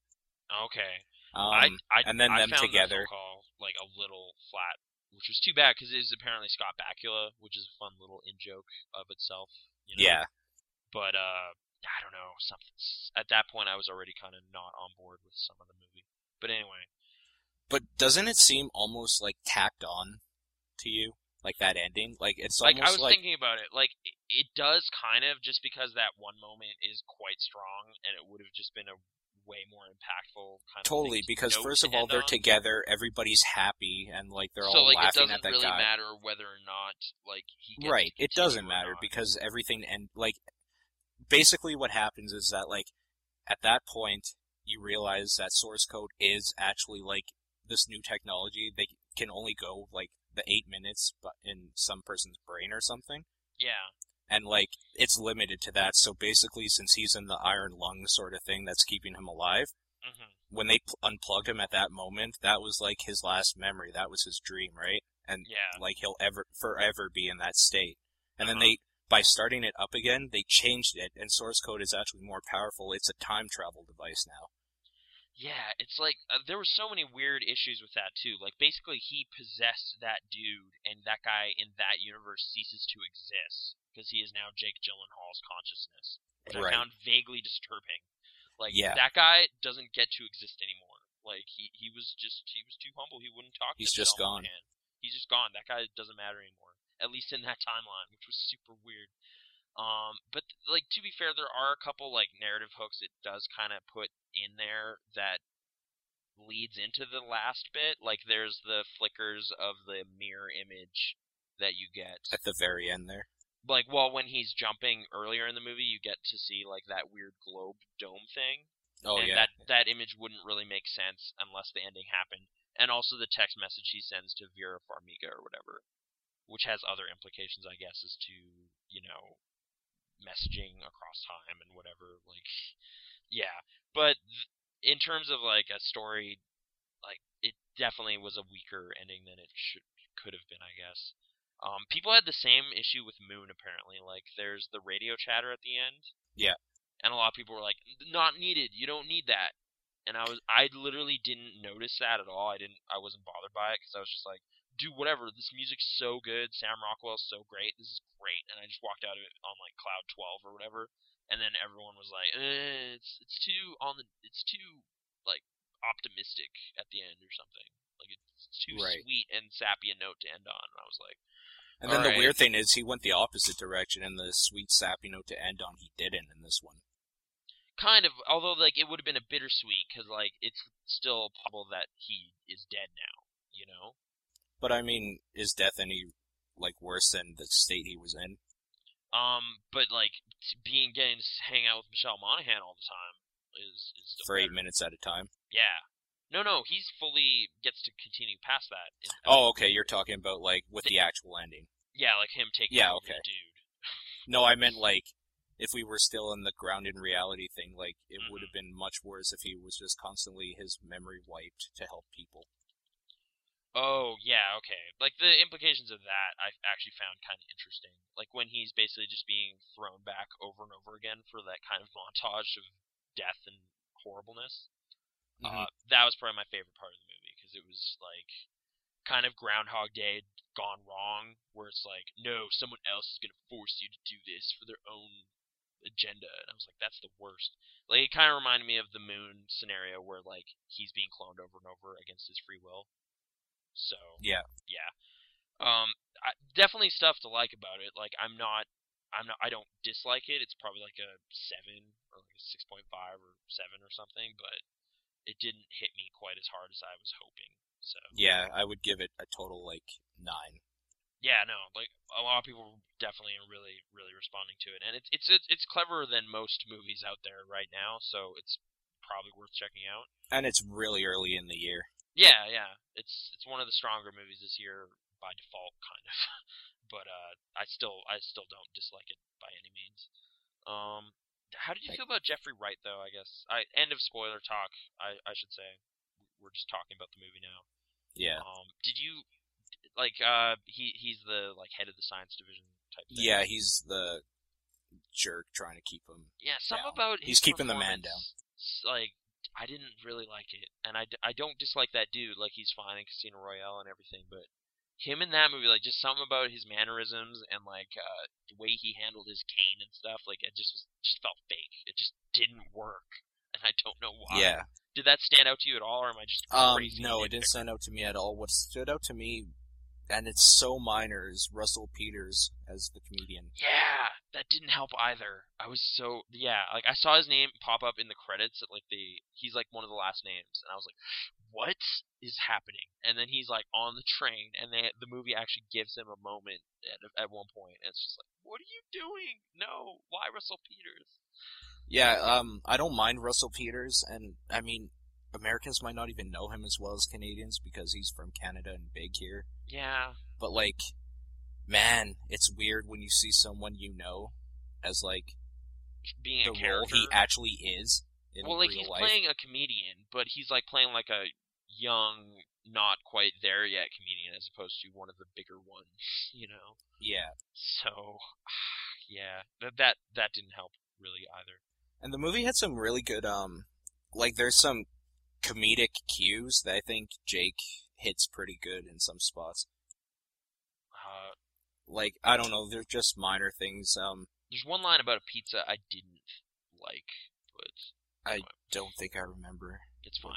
Okay. Um, I, I, and then I them found together. call like a little flat, which was too bad because it is apparently Scott Bakula, which is a fun little in joke of itself. You know? yeah, But uh, I don't know. Something at that point, I was already kind of not on board with some of the movie. But anyway, but doesn't it seem almost like tacked on to you, like that ending? Like it's like I was like thinking about it, like it, does kind of just because that one moment is quite strong, and it would have just been a way more impactful kind of totally because first of all they're on. together, everybody's happy, and like they're so all like it laughing doesn't at that really guy. matter whether or not like he gets right it doesn't matter because everything and like basically what happens is that like at that point you realize that source code is actually like this new technology they can only go like the eight minutes but in some person's brain or something yeah and like it's limited to that so basically since he's in the iron lung sort of thing that's keeping him alive hmm when they pl- unplugged him at that moment that was like his last memory that was his dream right and yeah like he'll ever forever be in that state. And then Uh-huh. they by starting it up again, they changed it and source code is actually more powerful. It's a time travel device now. Yeah, it's like uh, there were so many weird issues with that too. Like basically, he possessed that dude, and that guy in that universe ceases to exist because he is now Jake Gyllenhaal's consciousness, which Right. I found vaguely disturbing. Like Yeah. that guy doesn't get to exist anymore. Like he he was just he was too humble. He wouldn't talk. He's to just gone. He's just gone. That guy doesn't matter anymore. At least in that timeline, which was super weird. Um, but like to be fair, there are a couple like narrative hooks it does kind of put in there that leads into the last bit. Like there's the flickers of the mirror image that you get. At the very end there. Like well, when he's jumping earlier in the movie, you get to see like that weird globe dome thing. Oh and yeah. that that image wouldn't really make sense unless the ending happened. And also the text message he sends to Vera Farmiga or whatever, which has other implications, I guess, as to you know messaging across time and whatever. Like, yeah, but th- in terms of like a story, like it definitely was a weaker ending than it should could have been, I guess. Um, people had the same issue with Moon apparently. Like, there's the radio chatter at the end. Yeah. And a lot of people were like, "Not needed. You don't need that." And I was, I literally didn't notice that at all. I didn't, I wasn't bothered by it because I was just like, "Dude, whatever. This music's so good. Sam Rockwell's so great. This is great." And I just walked out of it on like cloud twelve or whatever. And then everyone was like, eh, "It's, it's too on the, it's too like optimistic at the end or something. Like it's too Right. sweet and sappy a note to end on." And I was like. And then the weird thing is he went the opposite direction and the sweet sappy note to end on he didn't in this one. kind of although like it would have been a bittersweet because like it's still possible that he is dead now you know But I mean, is death any like worse than the state he was in? um but like being getting to hang out with michelle monaghan all the time is is For eight better. minutes at a time. yeah no no he's fully gets to continue past that in, Oh, okay. You're talking about like with the actual ending. yeah like him taking Yeah, okay. the dude No, I meant like if we were still in the grounded reality thing, like it Mm-hmm. would have been much worse if he was just constantly his memory wiped to help people. Oh yeah, okay. Like the implications of that, I actually found kind of interesting. Like when he's basically just being thrown back over and over again for that kind of montage of death and horribleness. Mhm. Uh, that was probably my favorite part of the movie because it was like kind of Groundhog Day gone wrong, where it's like, no, someone else is gonna force you to do this for their own agenda, and I was like, that's the worst. Like it kind of reminded me of the Moon scenario where like he's being cloned over and over against his free will. So Yeah. yeah, um, I, definitely stuff to like about it. Like I'm not, I'm not, I don't dislike it. It's probably like a seven or like a six point five or seven or something, but it didn't hit me quite as hard as I was hoping. So Yeah, I would give it a total like nine. yeah, no, like a lot of people definitely are really, really responding to it, and it's it's it's, it's cleverer than most movies out there right now. So it's probably worth checking out. And it's really early in the year. Yeah, yeah, it's it's one of the stronger movies this year by default, kind of. but uh, I still I still don't dislike it by any means. Um, how did you feel about Jeffrey Wright though? I guess I end of spoiler talk. I I should say we're just talking about the movie now. Yeah. Um, did you like uh he he's the like head of the science division type thing. Yeah, he's the jerk trying to keep him. Yeah, some down. about He's keeping the man down. Like I didn't really like it, and I, I don't dislike that dude. Like he's fine in Casino Royale and everything, but him in that movie, like just something about his mannerisms and like uh the way he handled his cane and stuff, like it just was just felt fake. It just didn't work, and I don't know why. Yeah. Did that stand out to you at all, or am I just Um, no, it didn't stand out to me at all. What stood out to me, and it's so minor, is Russell Peters as the comedian. Yeah, that didn't help either. I was so yeah, like I saw his name pop up in the credits at like the he's like one of the last names, and I was like, what is happening? And then he's like on the train, and they the movie actually gives him a moment at at one point, and it's just like, what are you doing? No, why Russell Peters? Yeah, um, I don't mind Russell Peters, and I mean, Americans might not even know him as well as Canadians because he's from Canada and big here. Yeah, But like, man, it's weird when you see someone you know as like being the a role he actually is in well, like he's life. playing a comedian, but he's like playing like a young, not quite there yet comedian, as opposed to one of the bigger ones, you know. Yeah, So, yeah, that that that didn't help really either. and the movie had some really good um, like there's some comedic cues that I think Jake hits pretty good in some spots. Uh, Like I don't know, they're just minor things. Um, there's one line about a pizza I didn't like, but I don't think I remember. it's fine.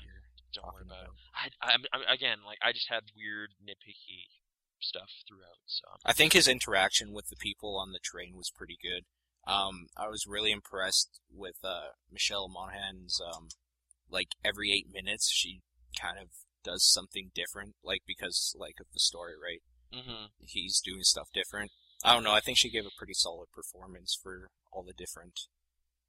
Don't worry talking about it. I, I'm, I'm again like I just had weird nitpicky stuff throughout. So I think his interaction with the people on the train was pretty good. Um, I was really impressed with uh, Michelle Monaghan's. Um, like every eight minutes, she kind of does something different, like because like of the story, right? Mhm. He's doing stuff different. I don't know. I think she gave a pretty solid performance for all the different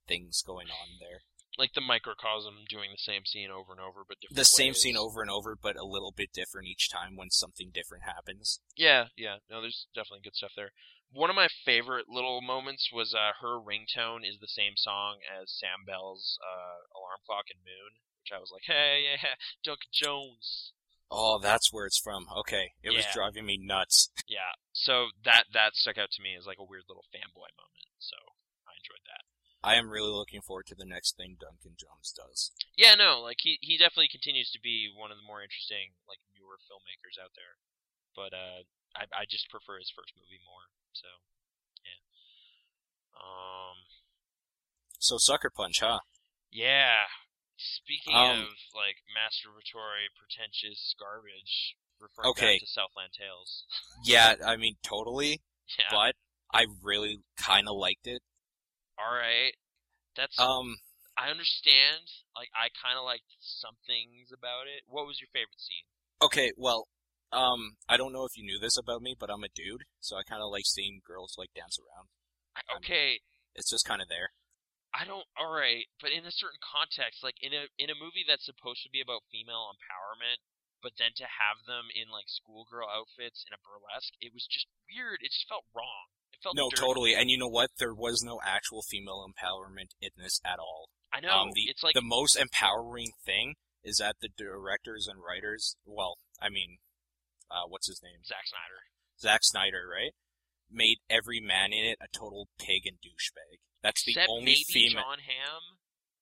things going on there. like the microcosm doing the same scene over and over, but different The same scene over and over, but a little bit different each time when something different happens. Yeah, yeah. No, there's definitely good stuff there. One of my favorite little moments was uh, her ringtone is the same song as Sam Bell's uh, alarm clock in Moon, which I was like, hey, yeah, Duncan Jones. Oh, that's where it's from. Okay, it was driving me nuts. Yeah, so that that stuck out to me as like a weird little fanboy moment. So I enjoyed that. I am really looking forward to the next thing Duncan Jones does. Yeah, no, like he he definitely continues to be one of the more interesting like newer filmmakers out there. But uh I I just prefer his first movie more. So yeah. Um So Sucker Punch, huh? yeah. Speaking Um, of like masturbatory pretentious garbage referring Okay. back to Southland Tales. Yeah, I mean totally, yeah. but I really kind of liked it. All right. That's Um, I understand. Like I kind of liked some things about it. What was your favorite scene? okay, well, um, I don't know if you knew this about me, but I'm a dude, so I kind of like seeing girls like dance around. I, I'm- okay, It's just kind of there. I don't. All right, but in a certain context, like in a in a movie that's supposed to be about female empowerment, but then to have them in like schoolgirl outfits in a burlesque, it was just weird. It just felt wrong. It felt No, dirty. totally. And you know what? There was no actual female empowerment in this at all. I know. um, the it's like the most empowering thing is that the directors and writers, well, I mean, uh, what's his name? Zack Snyder. Zack Snyder, right? Made every man in it a total pig and douchebag. That's the Except only maybe female. Jon Hamm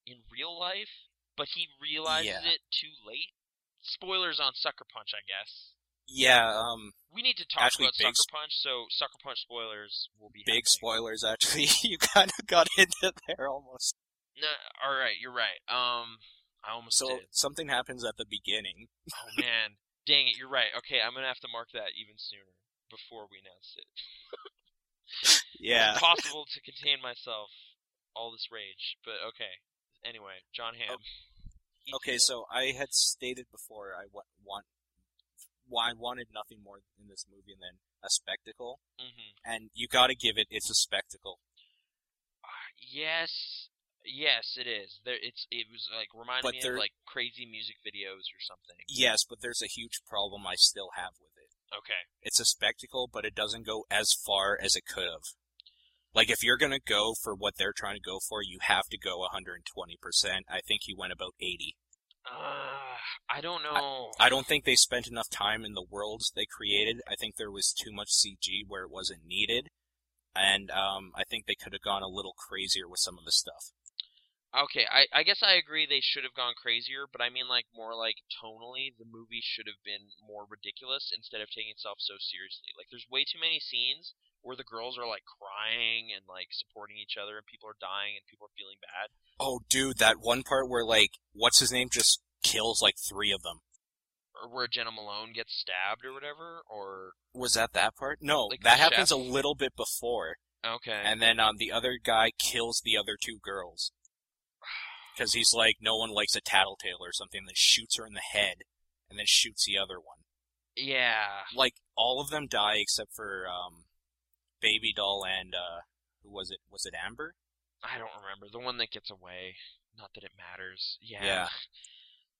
in real life, but he realizes Yeah. it too late. Spoilers on Sucker Punch, I guess. Yeah, um, We need to talk about Sucker sp- Punch, so Sucker Punch spoilers will be big happening. spoilers. Actually, you kind of got into there almost. No, all right, you're right. Um, I almost So did. something happens at the beginning. Oh man, dang it, you're right. Okay, I'm gonna have to mark that even sooner before we announce it. Yeah. It's impossible to contain myself. All this rage, but okay. Anyway, Jon Hamm. He's Okay, so I had stated before I wa- want why I wanted nothing more in this movie than a spectacle, Mhm. and you got to give it. It's a spectacle. Yes, yes, it is. There, it's it was like reminding But me there- of like crazy music videos or something. Yes, but there's a huge problem I still have with it. Okay. It's a spectacle, but it doesn't go as far as it could have. Like if you're gonna go for what they're trying to go for, you have to go 120%. I think he went about 80. Uh, I don't know. I don't think they spent enough time in the worlds they created. I think there was too much CG where it wasn't needed, and um, I think they could have gone a little crazier with some of the stuff. Okay, I, I guess I agree they should have gone crazier, but I mean like more like tonally, the movie should have been more ridiculous instead of taking itself so seriously. Like there's way too many scenes where the girls are like crying and like supporting each other and people are dying and people are feeling bad. Oh, dude, that one part where like what's his name just kills like three of them. Or where Jena Malone gets stabbed or whatever, or Was that that part? No, Like that happens chef? a little bit before, okay. and then um the other guy kills the other two girls because he's like no one likes a tattletale or something. Then shoots her in the head, and then shoots the other one. yeah. like all of them die except for um, Baby Doll and uh, who was it? Was it Amber? I don't remember the one that gets away. Not that it matters. Yeah. Yeah.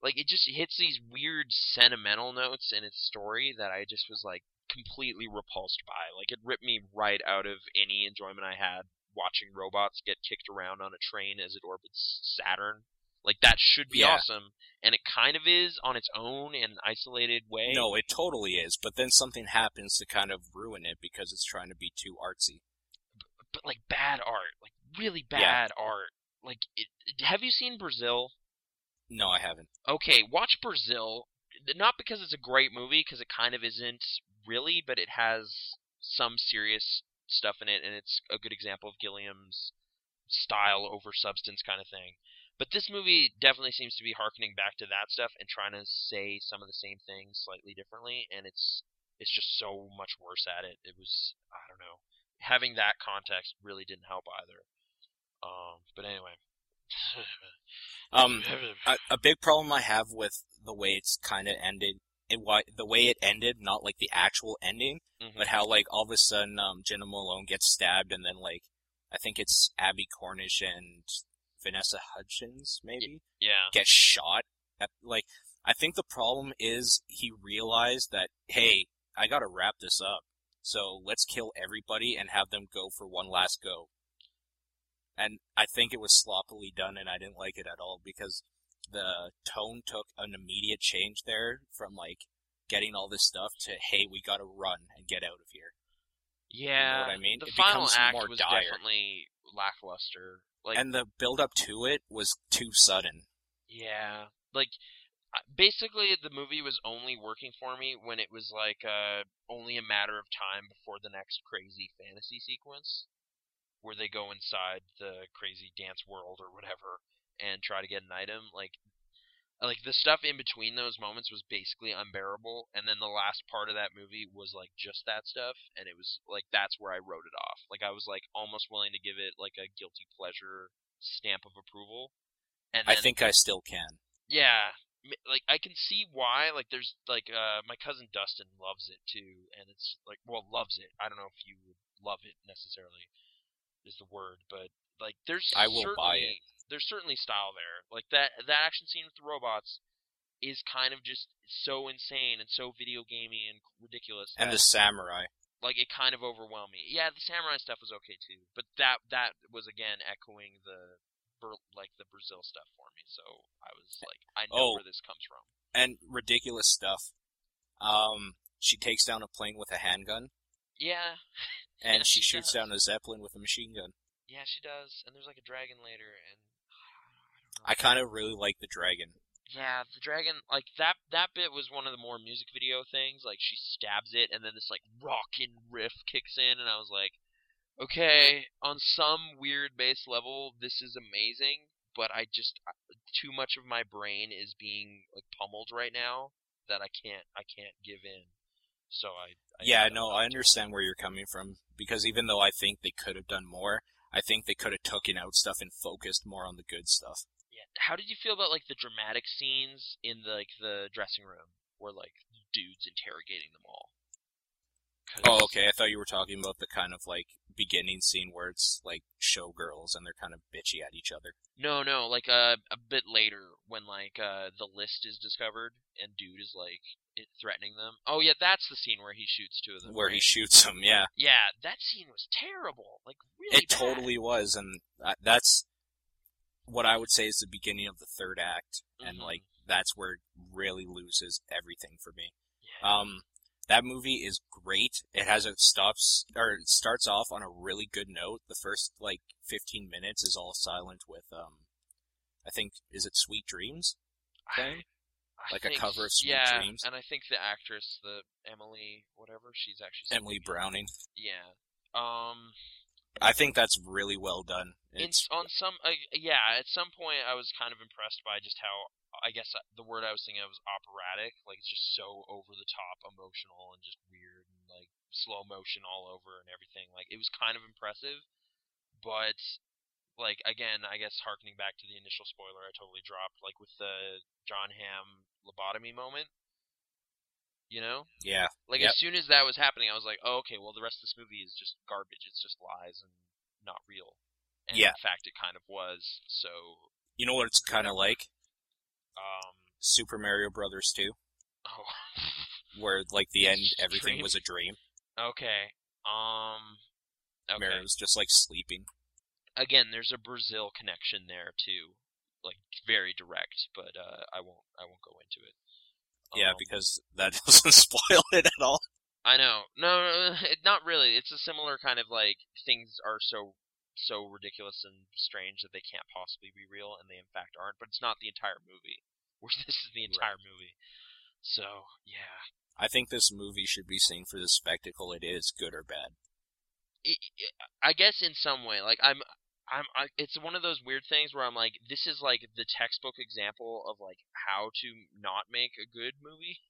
Like it just hits these weird sentimental notes in its story that I just was like completely repulsed by. Like it ripped me right out of any enjoyment I had watching robots get kicked around on a train as it orbits Saturn. Like that should be Yeah. awesome, and it kind of is on its own in an isolated way. No, it totally is. But then something happens to kind of ruin it because it's trying to be too artsy. but like bad art, like really Yeah. bad art. Like, it, have you seen Brazil? No, I haven't. okay, watch Brazil. Not because it's a great movie, because it kind of isn't really, but it has some serious stuff in it, and it's a good example of Gilliam's style over substance kind of thing. But this movie definitely seems to be harkening back to that stuff and trying to say some of the same things slightly differently, and it's it's just so much worse at it. It was I don't know. Having that context really didn't help either. Um, but anyway. Um, a, a big problem I have with the way it's kind of ended, it, why the way it ended, not like the actual ending, Mhm. but how like all of a sudden um, Jena Malone gets stabbed, and then like I think it's Abbie Cornish and Vanessa Hudgens maybe yeah. get shot. At, like I think the problem is he realized that hey, I gotta wrap this up, so let's kill everybody and have them go for one last go. And I think it was sloppily done, and I didn't like it at all because the tone took an immediate change there from like getting all this stuff to hey, we gotta run and get out of here. Yeah, what I mean? The It final act more was dire. definitely lackluster. Like, and the build up to it was too sudden. yeah, like basically the movie was only working for me when it was like uh, only a matter of time before the next crazy fantasy sequence, where they go inside the crazy dance world or whatever and try to get an item. Like, like the stuff in between those moments was basically unbearable, and then the last part of that movie was like just that stuff, and it was like that's where I wrote it off. Like I was like almost willing to give it like a guilty pleasure stamp of approval. And I think I still can. yeah, like I can see why. Like there's like uh my cousin Dustin loves it too, and it's like well loves it. I don't know if you would love it necessarily is the word, but like there's I will buy certainly- There's certainly style there. Like that that action scene with the robots is kind of just so insane and so video gamey and ridiculous. And the samurai. like it kind of overwhelmed me. Yeah, the samurai stuff was okay too, but that that was again echoing the like the Brazil stuff for me. So I was like, I know Oh. where this comes from. and ridiculous stuff. Um, she takes down a plane with a handgun, Yeah, and Yeah, she, she shoots down a zeppelin with a machine gun. yeah, she does. And there's like a dragon later, and I kind of really like the dragon. Yeah, the dragon like that that bit was one of the more music video things. Like she stabs it and then this like rockin' riff kicks in and I was like, Okay, on some weird base level this is amazing, but I just too much of my brain is being like pummeled right now that I can't I can't give in. So I, I Yeah, no, I understand where you're coming from because even though I think they could have done more, I think they could have taken out stuff and focused more on the good stuff. How did you feel about like the dramatic scenes in the, like the dressing room where like dudes interrogating them all? Oh, okay. I thought you were talking about the kind of like beginning scene where it's like showgirls and they're kind of bitchy at each other. No, no, like uh, a bit later when like uh, the list is discovered and dude is like threatening them. Oh yeah, that's the scene where he shoots two of them. Where he shoots them, yeah. Yeah, that scene was terrible. Like really It bad. totally was, and that's what I would say is the beginning of the third act, and Mhm. like that's where it really loses everything for me. Yeah. Um, that movie is great. It has a stops or it starts off on a really good note. The first like 15 minutes is all silent with um, I think is it Sweet Dreams? thing? I Like a cover of Sweet yeah, Dreams? and I think the actress, the Emily, whatever, she's actually Emily. Browning. Yeah. Um. I think that's really well done. in, on some, uh, yeah, at some point I was kind of impressed by just how, I guess uh, the word I was thinking of was operatic. Like it's just so over the top, emotional, and just weird, and like slow motion all over and everything. Like it was kind of impressive, but like again, I guess harkening back to the initial spoiler, I totally dropped. Like with the Jon Hamm lobotomy moment. You know, yeah, like Yep. as soon as that was happening, I was like, oh, okay, well the rest of this movie is just garbage. It's just lies and not real. And Yeah. in fact, it kind of was. So, you know what it's kind of like um, Super Mario Brothers 2, oh, where like the end everything dream. was a dream. okay, um, okay. Mario was just like sleeping. Again, there's a Brazil connection there too, like very direct, but uh, I won't, I won't go into it. Yeah, Um, because that doesn't spoil it at all. I know. No, no, it, not really. It's a similar kind of like things are so so ridiculous and strange that they can't possibly be real, and they in fact aren't. But it's not the entire movie. Whereas this is the entire movie. So yeah, I think this movie should be seen for the spectacle it is, good or bad. I guess in some way, like I'm. I'm. I, it's one of those weird things where I'm like, this is like the textbook example of like how to not make a good movie.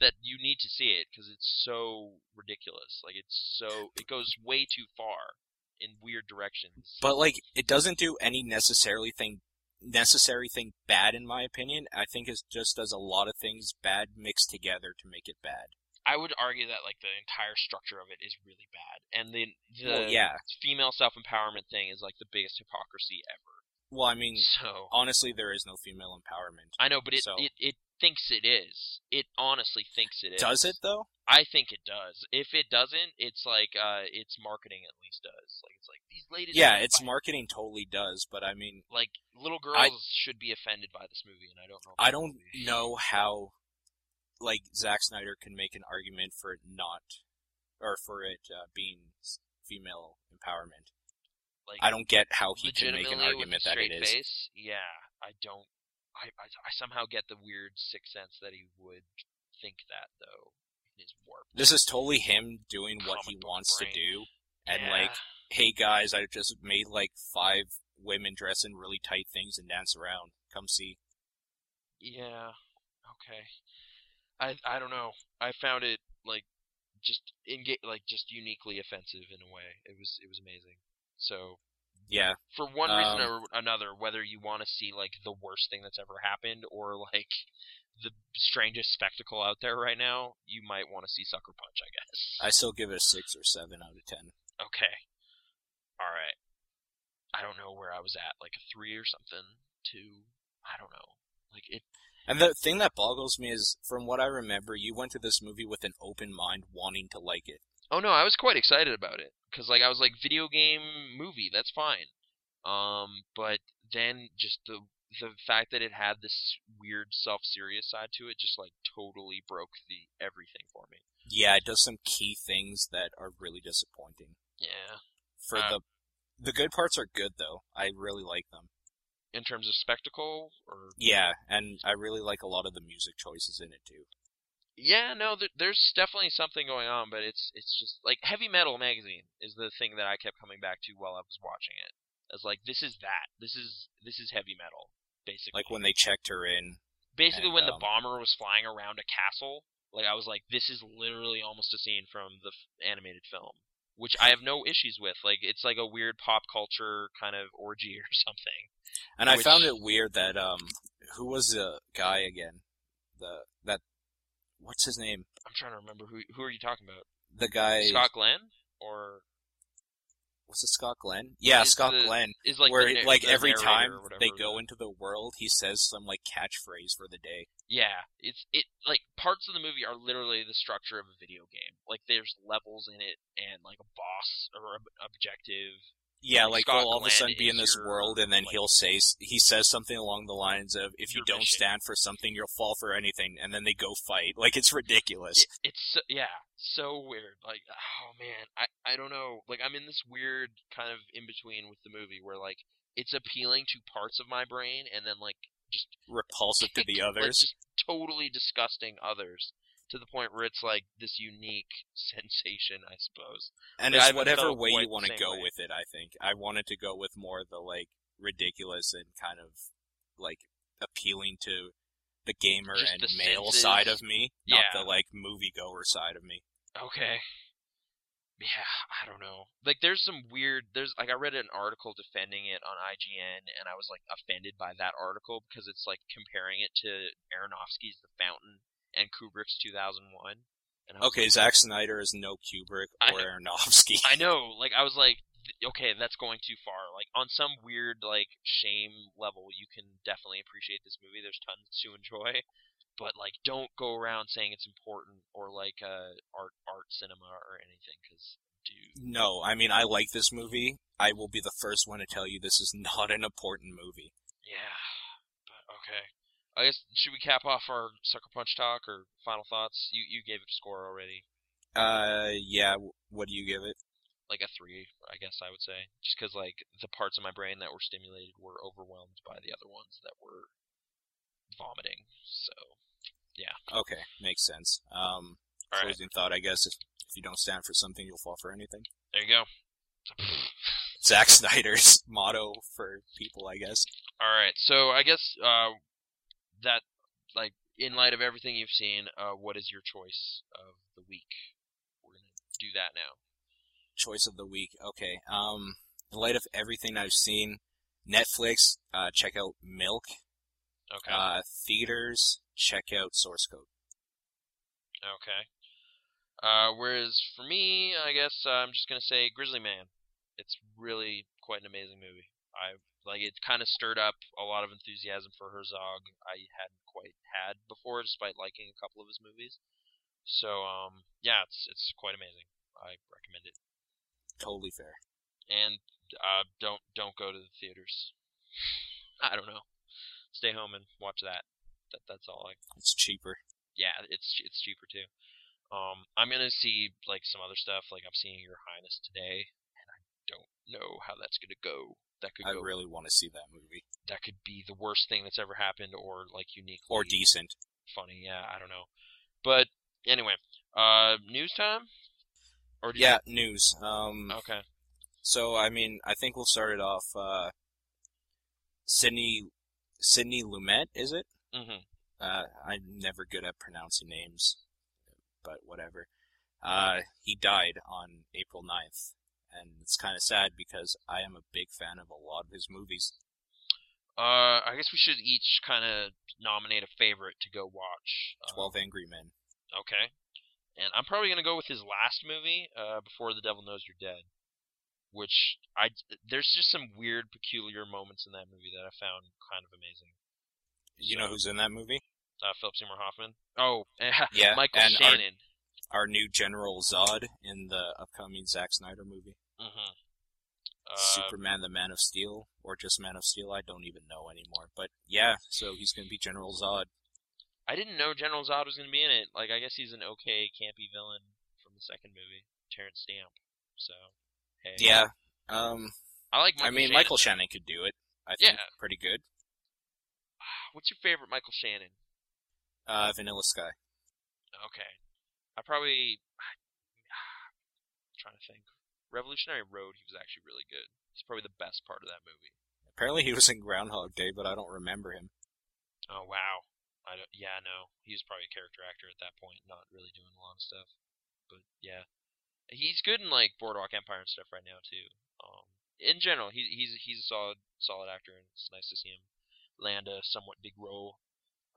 That you need to see it because it's so ridiculous. Like it's so it goes way too far in weird directions. But like, it doesn't do any necessarily thing necessary thing bad in my opinion. I think it just does a lot of things bad mixed together to make it bad. I would argue that like the entire structure of it is really bad, and the the well, yeah. female self empowerment thing is like the biggest hypocrisy ever. Well, I mean, So honestly, there is no female empowerment. I know, but it, So- it it thinks it is. It honestly thinks it is. Does it though? I think it does. If it doesn't, it's like uh, its marketing at least does. Like it's like these ladies. Yeah, its marketing totally does, but I mean, like little girls I- should be offended by this movie, and I don't know. I don't know how, like, Zack Snyder can make an argument for it not, or for it uh, being female empowerment. Like I don't get how he can make an argument that it straight face, yeah, I don't. I, I I somehow get the weird sixth sense that he would think that though his warp. This is totally him doing what he wants brain. to do. And Yeah. like, hey guys, I just made like five women dress in really tight things and dance around. Come see. Yeah. Okay. I I don't know. I found it like just enga- like just uniquely offensive in a way. It was it was amazing. So Yeah, for one reason Um, or another, whether you want to see like the worst thing that's ever happened or like the strangest spectacle out there right now, you might want to see Sucker Punch, I guess. I still give it a six or seven out of ten. Okay. All right. I don't know where I was at, like a three or something. Two. I don't know. Like it. And the thing that boggles me is, from what I remember, you went to this movie with an open mind, wanting to like it. Oh no, I was quite excited about it because like I was like video game movie, that's fine. Um, but then just the the fact that it had this weird self-serious side to it just like totally broke the everything for me. Yeah, it does some key things that are really disappointing. Yeah. For Uh, the the good parts are good though. I really like them. In terms of spectacle or Yeah, and I really like a lot of the music choices in it too. Yeah, no, there, there's definitely something going on, but it's it's just like Heavy Metal magazine is the thing that I kept coming back to while I was watching it. As like this is that. This is this is heavy metal basically. Like when they checked her in. basically and, when the um, bomber was flying around a castle, like I was like this is literally almost a scene from the f- animated film, which I have no issues with. Like it's like a weird pop culture kind of orgy or something. And I found it weird that um who was the guy again? The that what's his name? I'm trying to remember who who are you talking about? The guy Scott Glenn or was it Scott Glenn? Yeah, Is Scott the- Glenn. is like where the, like the every time they go into the world, he says some like catchphrase for the day. Yeah, it's it like parts of the movie are literally the structure of a video game. Like there's levels in it and like a boss or ob- objective. Yeah, Like, like Scott he'll all of a sudden be in this your, world, and then like- he'll say he says something along the lines of, "If you don't mission. stand for something, you'll fall for anything," and then they go fight. Like it's ridiculous. It, it's yeah, so weird. Like, oh man, I I don't know. Like, I'm in this weird kind of in between with the movie where like it's appealing to parts of my brain, and then like just Repulsive to the like, others. just totally disgusting others. To the point where it's like this unique sensation, I suppose. And I it's whatever way you want to go way. with it. I think I wanted to go with more the like ridiculous and kind of like appealing to the gamer Just and the male senses. side of me, not Yeah. the like moviegoer side of me. Okay. Yeah, I don't know. Like, there's some weird. There's like I read an article defending it on IGN, and I was like offended by that article because it's like comparing it to Aronofsky's The Fountain and Kubrick's 2001. And Okay, like, Zack Snyder is no Kubrick or know. Aronofsky. I know. Like, I was like, okay, that's going too far. Like, on some weird like shame level, you can definitely appreciate this movie. There's tons to enjoy. But like, don't go around saying it's important or like uh, art art cinema or anything, because dude. No, I mean I like this movie. I will be the first one to tell you this is not an important movie. Yeah, but okay. I guess should we cap off our sucker punch talk or final thoughts? You you gave it a score already, Uh, yeah. What do you give it? like a three, I guess I would say, just because like the parts of my brain that were stimulated were overwhelmed by the other ones that were vomiting. So yeah. Okay, makes sense. Um, all right, closing thought, I guess. If, if you don't stand for something, you'll fall for anything. there you go. Zack Snyder's motto for people, I guess. All right, so I guess uh, that like in light of everything you've seen, uh, what is your choice of the week? We're gonna do that now. Choice of the week. Okay. Um, in light of everything I've seen, Netflix, uh, check out Milk. Okay. Uh, theaters, check out Source Code. Okay. Uh, whereas for me, I guess uh, I'm just gonna say Grizzly Man. It's really quite an amazing movie. I like it. Kind of stirred up a lot of enthusiasm for Herzog. I hadn't quite had before, despite liking a couple of his movies. So um, yeah, it's it's quite amazing. I recommend it. Totally fair. And uh, don't don't go to the theaters. I don't know. Stay home and watch that. That that's all I It's cheaper. yeah, it's it's cheaper too. Um, I'm gonna see like some other stuff. Like I'm seeing Your Highness today, and I don't know how that's gonna go. That could I go. really want to see that movie. That could be the worst thing that's ever happened, or like uniquely Or decent. funny. Yeah, I don't know. But anyway, uh, news time. Or do Yeah, news. Um, okay. so I mean, I think we'll start it off. Uh, Sidney, Sidney Lumet, is it? Mhm. Uh, I'm never good at pronouncing names, but whatever. Uh, he died on April 9th, and it's kind of sad because I am a big fan of a lot of his movies. Uh, I guess we should each kind of nominate a favorite to go watch. Uh, Twelve Angry Men. Okay. And I'm probably gonna go with his last movie, uh, Before the Devil Knows You're Dead, which I there's just some weird, peculiar moments in that movie that I found kind of amazing. You So- know who's in that movie? Uh, Philip Seymour Hoffman. Oh, Yeah, Michael and our- Shannon. Our new General Zod in the upcoming Zack Snyder movie. Hmm Uh, Superman, the Man of Steel, or just Man of Steel. I don't even know anymore. But yeah, so he's gonna be General Zod. I didn't know General Zod was gonna be in it. Like, I guess he's an okay, campy villain from the second movie, Terence Stamp. So, hey. Yeah. Um, I like. Michael I mean, Shannon. Michael Shannon could do it. I think Yeah. pretty good. What's your favorite Michael Shannon? Uh, Vanilla Sky. Okay. I probably I'm trying to think. Revolutionary Road, he was actually really good. He's probably the best part of that movie. Apparently, he was in Groundhog Day, but I don't remember him. Oh wow. I don't, yeah, no. He was probably a character actor at that point, not really doing a lot of stuff. But yeah. He's good in like Boardwalk Empire and stuff right now too. Um in general, he's he's he's a solid solid actor and it's nice to see him land a somewhat big role.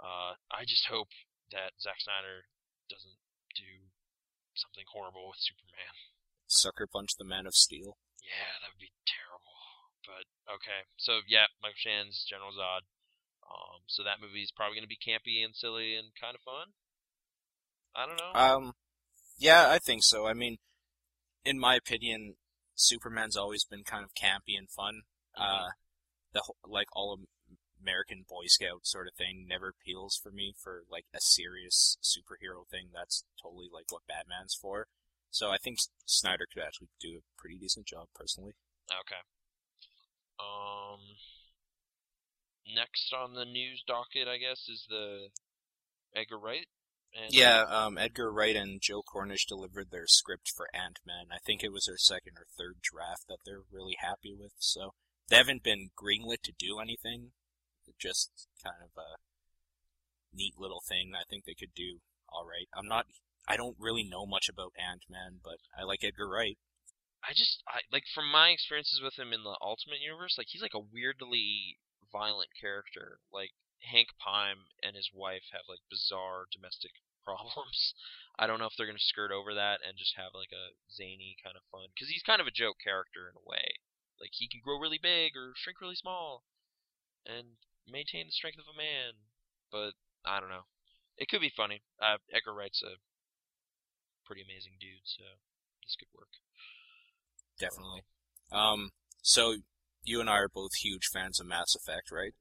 Uh I just hope that Zack Snyder doesn't do something horrible with Superman. Sucker Punch, the Man of Steel. Yeah, that would be terrible. But okay, so yeah, Michael Shannon's General Zod. Um, so that movie's probably going to be campy and silly and kind of fun. I don't know. Um, yeah, I think so. I mean, in my opinion, Superman's always been kind of campy and fun. Mm-hmm. Uh, the whole, like all of American Boy Scout sort of thing never appeals for me for like a serious superhero thing. That's totally like what Batman's for. So I think Snyder could actually do a pretty decent job, personally. Okay. Um. Next on the news docket, I guess, is the Edgar Wright. And Yeah, um, Edgar Wright and Joe Cornish delivered their script for Ant Man. I think it was their second or third draft that they're really happy with. So they haven't been greenlit to do anything. Just kind of a neat little thing. I think they could do all right. I'm not. I don't really know much about Ant Man, but I like Edgar Wright. I just I like from my experiences with him in the Ultimate Universe, like he's like a weirdly violent character. Like Hank Pym and his wife have like bizarre domestic problems. I don't know if they're gonna skirt over that and just have like a zany kind of fun because he's kind of a joke character in a way. Like he can grow really big or shrink really small, and maintain the strength of a man. But I don't know. It could be funny. Uh, Edgar Wright's a pretty amazing dude, so this could work. Definitely. Um, so you and I are both huge fans of Mass Effect, right?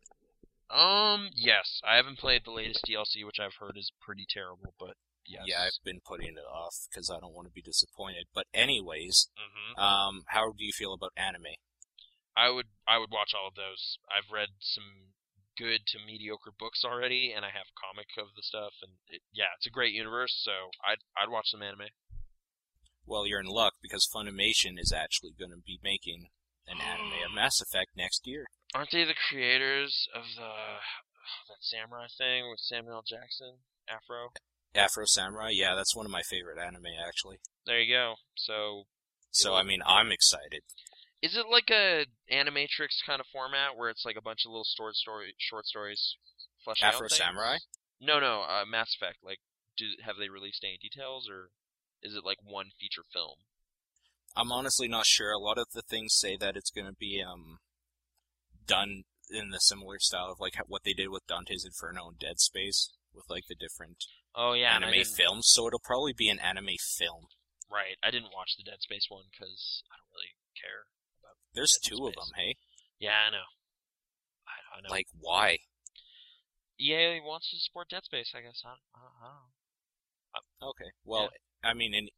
Um, yes. I haven't played the latest DLC, which I've heard is pretty terrible, but yes. Yeah, I've been putting it off because I don't want to be disappointed. But anyways, hmm um, how do you feel about anime? I would I would watch all of those. I've read some good to mediocre books already, and I have comic of the stuff, and it, yeah, it's a great universe. So I'd I'd watch some anime. Well, you're in luck because Funimation is actually going to be making an anime of Mass Effect next year. Aren't they the creators of the oh, that samurai thing with Samuel Jackson, Afro? Afro Samurai, yeah, that's one of my favorite anime actually. There you go. So So I mean, I'm excited. Is it like a Animatrix kind of format where it's like a bunch of little short story short stories fleshing out Afro things? Samurai? No, no, uh, Mass Effect. Like, do have they released any details, or is it like one feature film? I'm honestly not sure. A lot of the things say that it's going to be um done in the similar style of like what they did with Dante's Inferno and Dead Space with like the different Oh yeah, anime films. So it'll probably be an anime film. Right, I didn't watch the Dead Space one because I don't really care. There's two of them, hey? Yeah, I know. I, I know. Like why? EA wants to support Dead Space, I guess. I, I, know. Okay. Well, I mean, in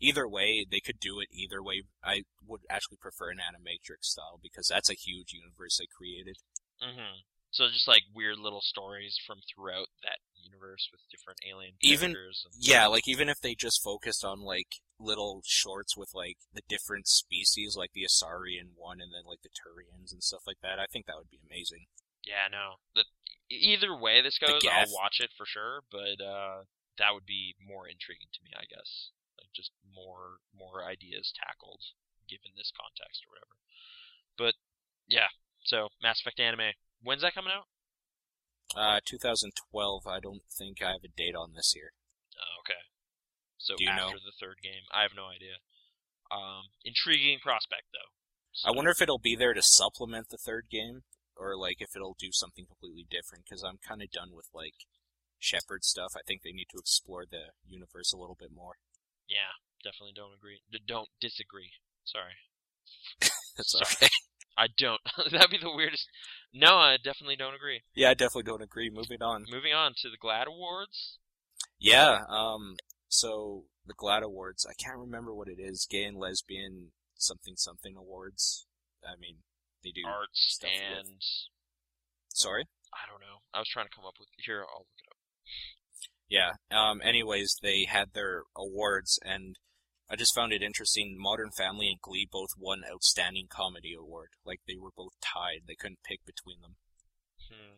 either way, they could do it either way. I would actually prefer an Animatrix style because that's a huge universe they created. hmm So just like weird little stories from throughout that universe with different alien Even- characters. and... Yeah, like even if they just focused on like little shorts with like the different species, like the Asarian one, and then like the Turians and stuff like that, I think that would be amazing. Yeah, no. The, either way this goes. I'll watch it for sure. But uh, that would be more intriguing to me, I guess. Like just more more ideas tackled given this context or whatever. But yeah, so Mass Effect anime. When's that coming out? Uh, 2012. I don't think I have a date on this here. Oh, okay. So Do you know? after the third game, I have no idea. Um, intriguing prospect though. I wonder if it'll be there to supplement the third game, or like if it'll do something completely different. Because I'm kind of done with like Shepard stuff. I think they need to explore the universe a little bit more. Yeah, definitely don't agree. D- don't disagree. Sorry. That's Sorry. okay. I don't. That'd be the weirdest. No, I definitely don't agree. Yeah, I definitely don't agree. Moving on. Moving on to the GLAAD Awards. Yeah. Um. So the GLAAD Awards. I can't remember what it is. Gay and lesbian something something awards. I mean, they do. Arts stuff with- and Sorry. I don't know. I was trying to come up with here. I'll look it up. Yeah. Um. Anyways, they had their awards, and I just found it interesting. Modern Family and Glee both won Outstanding Comedy Award. Like they were both tied. They couldn't pick between them. Hmm.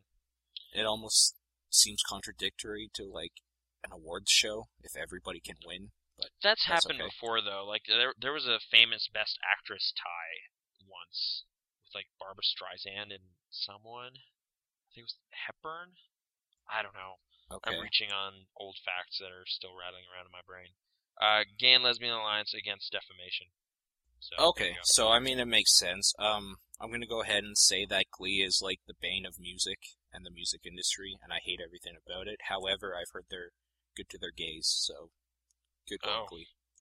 It almost seems contradictory to like an awards show if everybody can win. But That's, That's happened okay. before though. Like there, there was a famous Best Actress tie once with like Barbra Streisand and someone. I think it was Hepburn. I don't know. okay. I'm reaching on old facts that are still rattling around in my brain. Uh, Gay and Lesbian Alliance against defamation. So Okay, so I mean it makes sense. Um, I'm gonna go ahead and say that Glee is like the bane of music and the music industry, and I hate everything about it. However, I've heard they're good to their gays, so good Oh.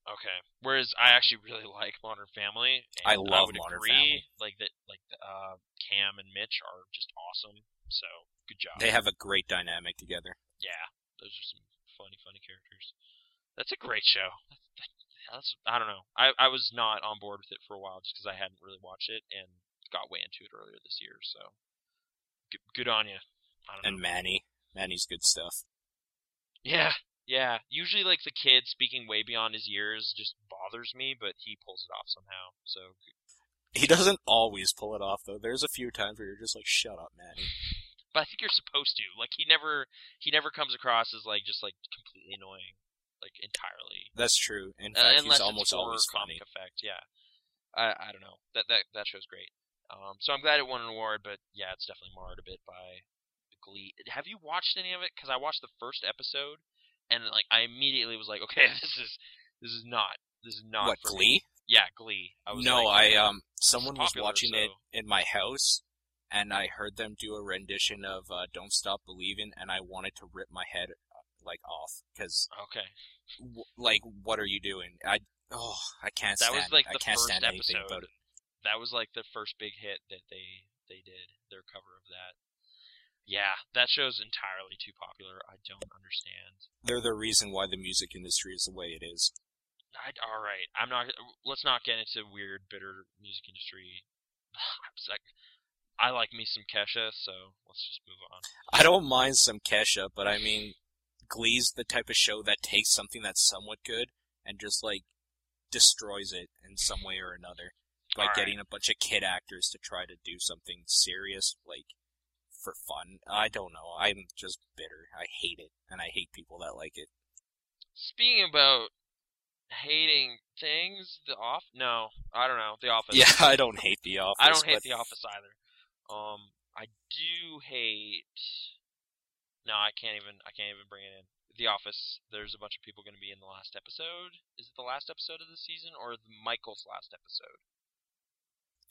Okay. Whereas I actually really like Modern Family. And I love would Modern agree, Family. Like that, like uh, Cam and Mitch are just awesome. So good job. They have a great dynamic together. Yeah, those are some funny, funny characters. That's a great show. That's, that's I don't know. I I was not on board with it for a while just because I hadn't really watched it and got way into it earlier this year. So good, good on you. And know. Manny, Manny's good stuff. Yeah, yeah. Usually, like the kid speaking way beyond his years just bothers me, but he pulls it off somehow. So He doesn't always pull it off though. There's a few times where you're just like, "Shut up, Manny." but I think you're supposed to. Like he never he never comes across as like just like completely annoying, like entirely. That's true. In Uh, fact, unless he's almost it's always comic funny. effect. Yeah, I I don't know. That that that show's great. Um, so I'm glad it won an award, but yeah, it's definitely marred a bit by Glee. Have you watched any of it? Because I watched the first episode, and like I immediately was like, okay, this is this is not this is not What for me. Glee? Yeah, Glee. I was No, like, I um someone was popular, watching it in my house and I heard them do a rendition of uh, "Don't Stop Believing" and I wanted to rip my head uh, like off because Okay, w- like what are you doing? I oh I can't that stand was like I the can't first episode. about it. That was like the first big hit that they they did. Their cover of that. Yeah, that show's entirely too popular. I don't understand. They're the reason why the music industry is the way it is. I, all right, I'm not. Let's not get into weird, bitter music industry. Like, I like me some Kesha, so let's just move on. I don't mind some Kesha, but I mean, Glee's the type of show that takes something that's somewhat good and just like destroys it in some way or another by right. getting a bunch of kid actors to try to do something serious, like for fun. I don't know. I'm just bitter. I hate it, and I hate people that like it. Speaking about hating things, The Off. No, I don't know. The Office. Yeah, I don't hate The Office. I don't hate but The Office either. Um, I do hate. No, I can't even. I can't even bring it in. The Office. There's a bunch of people going to be in the last episode. Is it the last episode of the season or Michael's last episode?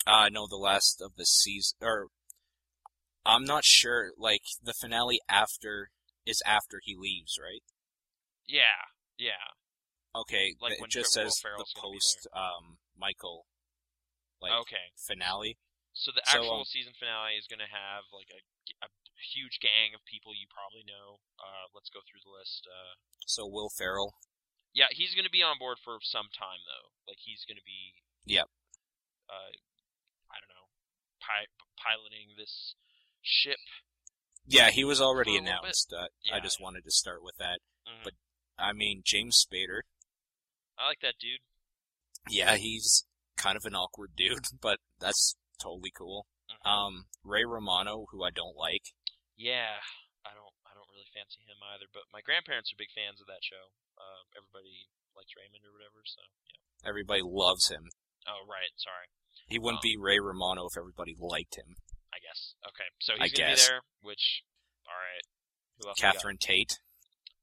Uh, no, the last of the season, or I'm not sure. Like the finale after is after he leaves, right? Yeah, yeah. Okay, Like it when just Will says the Ferrell's gonna post um Michael like okay. finale. So the so, actual um, season finale is going to have like a, a huge gang of people you probably know. Uh, let's go through the list. Uh, So Will Ferrell. yeah, he's going to be on board for some time though. Like he's going to be. Yep. Uh, I don't know, pi- piloting this ship. Yeah, he was already For a little bit. announced. Uh, Yeah, I just yeah. wanted to start with that. Mhm. But I mean, James Spader. I like that dude. Yeah, he's kind of an awkward dude, but that's totally cool. Mhm. Um, Ray Romano, who I don't like. yeah, I don't. I don't really fancy him either. But my grandparents are big fans of that show. Uh, everybody likes Raymond or whatever. So yeah. Everybody loves him. Oh right, sorry. He wouldn't Oh. be Ray Romano if everybody liked him. I guess. Okay, so I he's gonna guess. be there. Which, all right. Catherine Tate.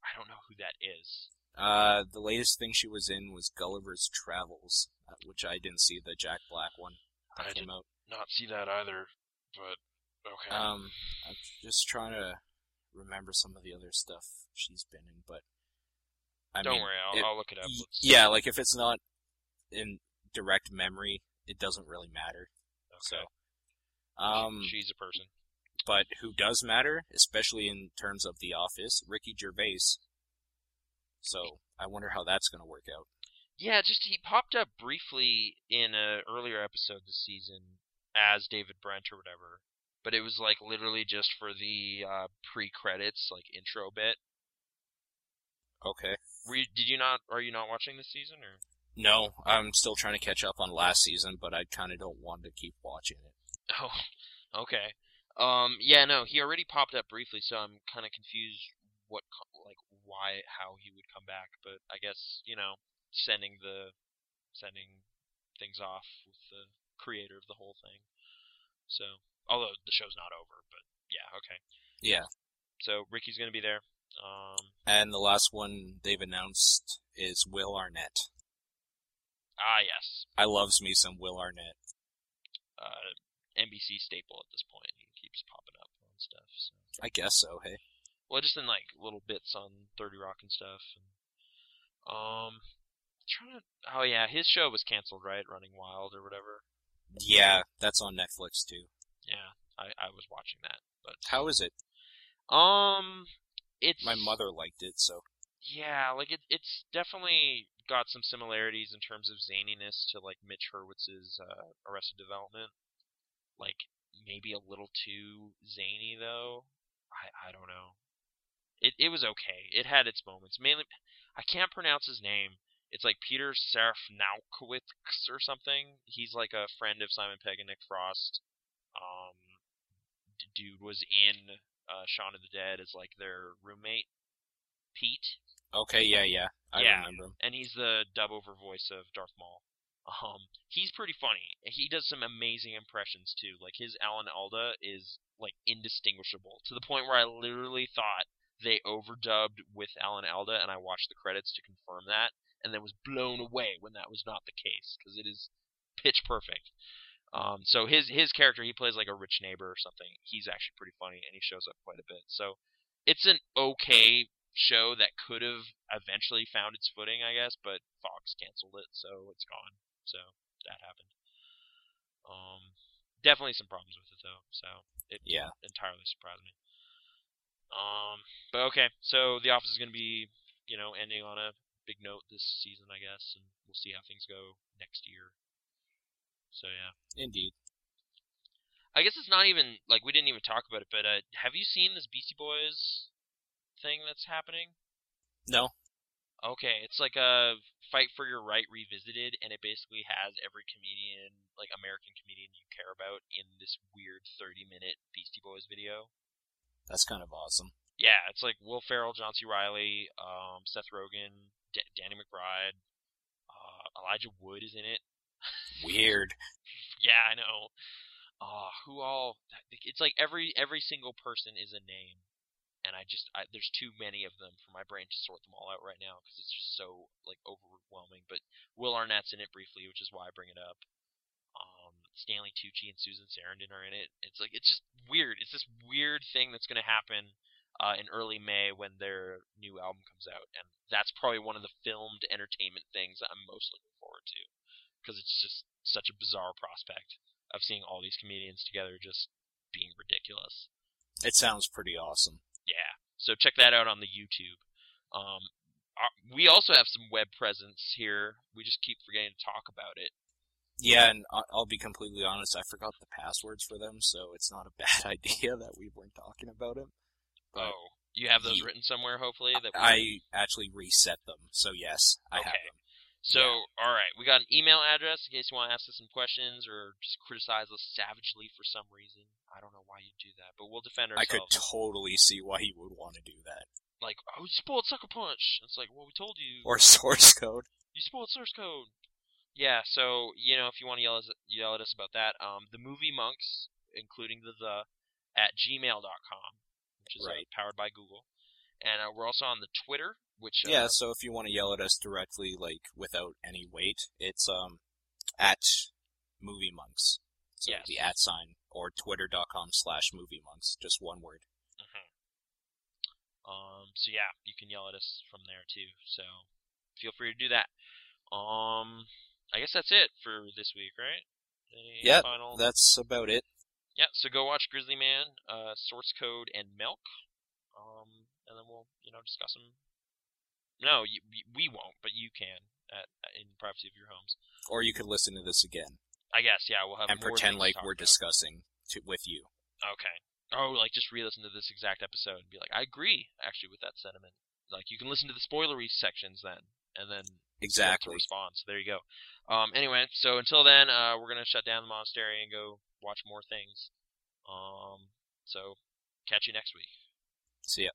I don't know who that is. Uh, the latest thing she was in was Gulliver's Travels, uh, which I didn't see the Jack Black one that I came did out. not see that either. But okay. Um, I'm just trying to remember some of the other stuff she's been in, but I don't mean, worry, I'll, it- I'll look it up. Let's- yeah, like if it's not in direct memory, it doesn't really matter. Okay. So, um, she's a person. but who does matter, especially in terms of The Office, Ricky Gervais. So I wonder how that's going to work out. Yeah, just he popped up briefly in a earlier episode this season as David Brent or whatever, but it was like literally just for the uh, pre-credits like intro bit. Okay. Were you, did you not? Are you not watching this season or? No, I'm still trying to catch up on last season, but I kind of don't want to keep watching it. Oh, okay. Um, yeah, no, he already popped up briefly, so I'm kind of confused what, like, why, how he would come back. But I guess you know, sending the, sending things off with the creator of the whole thing. So, although the show's not over, but yeah, okay. Yeah. So Ricky's gonna be there. Um, And the last one they've announced is Will Arnett. ah, yes, I loves me some Will Arnett. uh, NBC staple at this point. He keeps popping up on stuff. So. I guess so. Hey. Well, just in like little bits on Thirty Rock and stuff. And, um, trying to. Oh yeah, his show was canceled, right? Running Wilde or whatever. Yeah, that's on Netflix too. Yeah, I, I was watching that, but How is it? um, it's My mother liked it, so Yeah, like it, it's definitely got some similarities in terms of zaniness to like Mitch Hurwitz's uh, Arrested Development. Like maybe a little too zany though. I I don't know. It it was okay. It had its moments. Mainly, I can't pronounce his name. It's like Peter Serafinowicz or something. He's like a friend of Simon Pegg and Nick Frost. Um, d- dude was in uh, Shaun of the Dead as like their roommate, Pete okay, yeah, yeah, I Yeah. remember him. and he's the dub over voice of Darth Maul. Um, he's pretty funny. He does some amazing impressions too. Like his Alan Alda is like indistinguishable to the point where I literally thought they overdubbed with Alan Alda, and I watched the credits to confirm that, and then was blown away when that was not the case because it is pitch perfect. Um, so his his character, he plays like a rich neighbor or something. He's actually pretty funny, and he shows up quite a bit. So it's an okay show that could have eventually found its footing, I guess, but Fox canceled it, so it's gone. So that happened. Um, definitely some problems with it though, so it Yeah. entirely surprised me. Um, but okay, so The Office is going to be, you know, ending on a big note this season, I guess, and we'll see how things go next year. So yeah, Indeed. I guess it's not even like we didn't even talk about it, but uh, have you seen this Beastie Boys thing that's happening? No. Okay, it's like a Fight for Your Right revisited, and it basically has every comedian, like American comedian you care about, in this weird 30 minute Beastie Boys video. That's kind of awesome. Yeah, it's like Will Ferrell, John C. Reilly, um, Seth Rogen, D- Danny McBride, uh, Elijah Wood is in it. Weird. Yeah, I know. Uh, who all? It's like every every single person is a name, and I just I, there's too many of them for my brain to sort them all out right now because it's just so like overwhelming. But Will Arnett's in it briefly, which is why I bring it up. Um, Stanley Tucci and Susan Sarandon are in it. It's like it's just weird. It's this weird thing that's going to happen uh, in early May when their new album comes out, and that's probably one of the filmed entertainment things I'm most looking forward to because it's just such a bizarre prospect of seeing all these comedians together just being ridiculous. It sounds pretty awesome. Yeah. So check that out on the YouTube. Um, our, we also have some web presence here. We just keep forgetting to talk about it. Yeah, and I'll be completely honest, I forgot the passwords for them, so it's not a bad idea that we weren't talking about it. But oh, you have those ye- written somewhere, hopefully. That we I actually reset them, so yes, I have Okay. them. So, all right, we got an email address in case you want to ask us some questions or just criticize us savagely for some reason. I don't know why you'd do that, but we'll defend ourselves. I could totally see why you would want to do that. like, oh, you spoiled Sucker Punch. It's like, well, we told you. Or Source Code. you spoiled Source Code. Yeah, so you know, if you want to yell at, yell at us about that, um, the movie monks, including the the, at gmail.com, which is uh, powered by Google, and uh, we're also on the Twitter, which uh, Yeah, so if you want to yell at us directly, like, without any weight, it's, um, at Movie Monks. So Yes. the at sign, or twitter.com slash movie monks, just one word. mhm. Um, so yeah, you can yell at us from there too. So feel free to do that. Um, I guess that's it for this week, right? Yep, final? That's about it. Yeah, so go watch Grizzly Man, uh, Source Code, and Milk, um, and then we'll, you know, discuss them. No, you, we- we won't, but you can at, in the privacy of your homes. Or you could listen to this again I guess, yeah, we'll have and more pretend like we're about. discussing to, with you. Okay. Oh, like just re-listen to this exact episode and be like, I agree, actually, with that sentiment. Like you can listen to the spoilery sections then, and then Exactly. respond. So there you go. Um, anyway, so until then, uh, we're gonna shut down the monastery and go watch more things. Um, so catch you next week. See ya.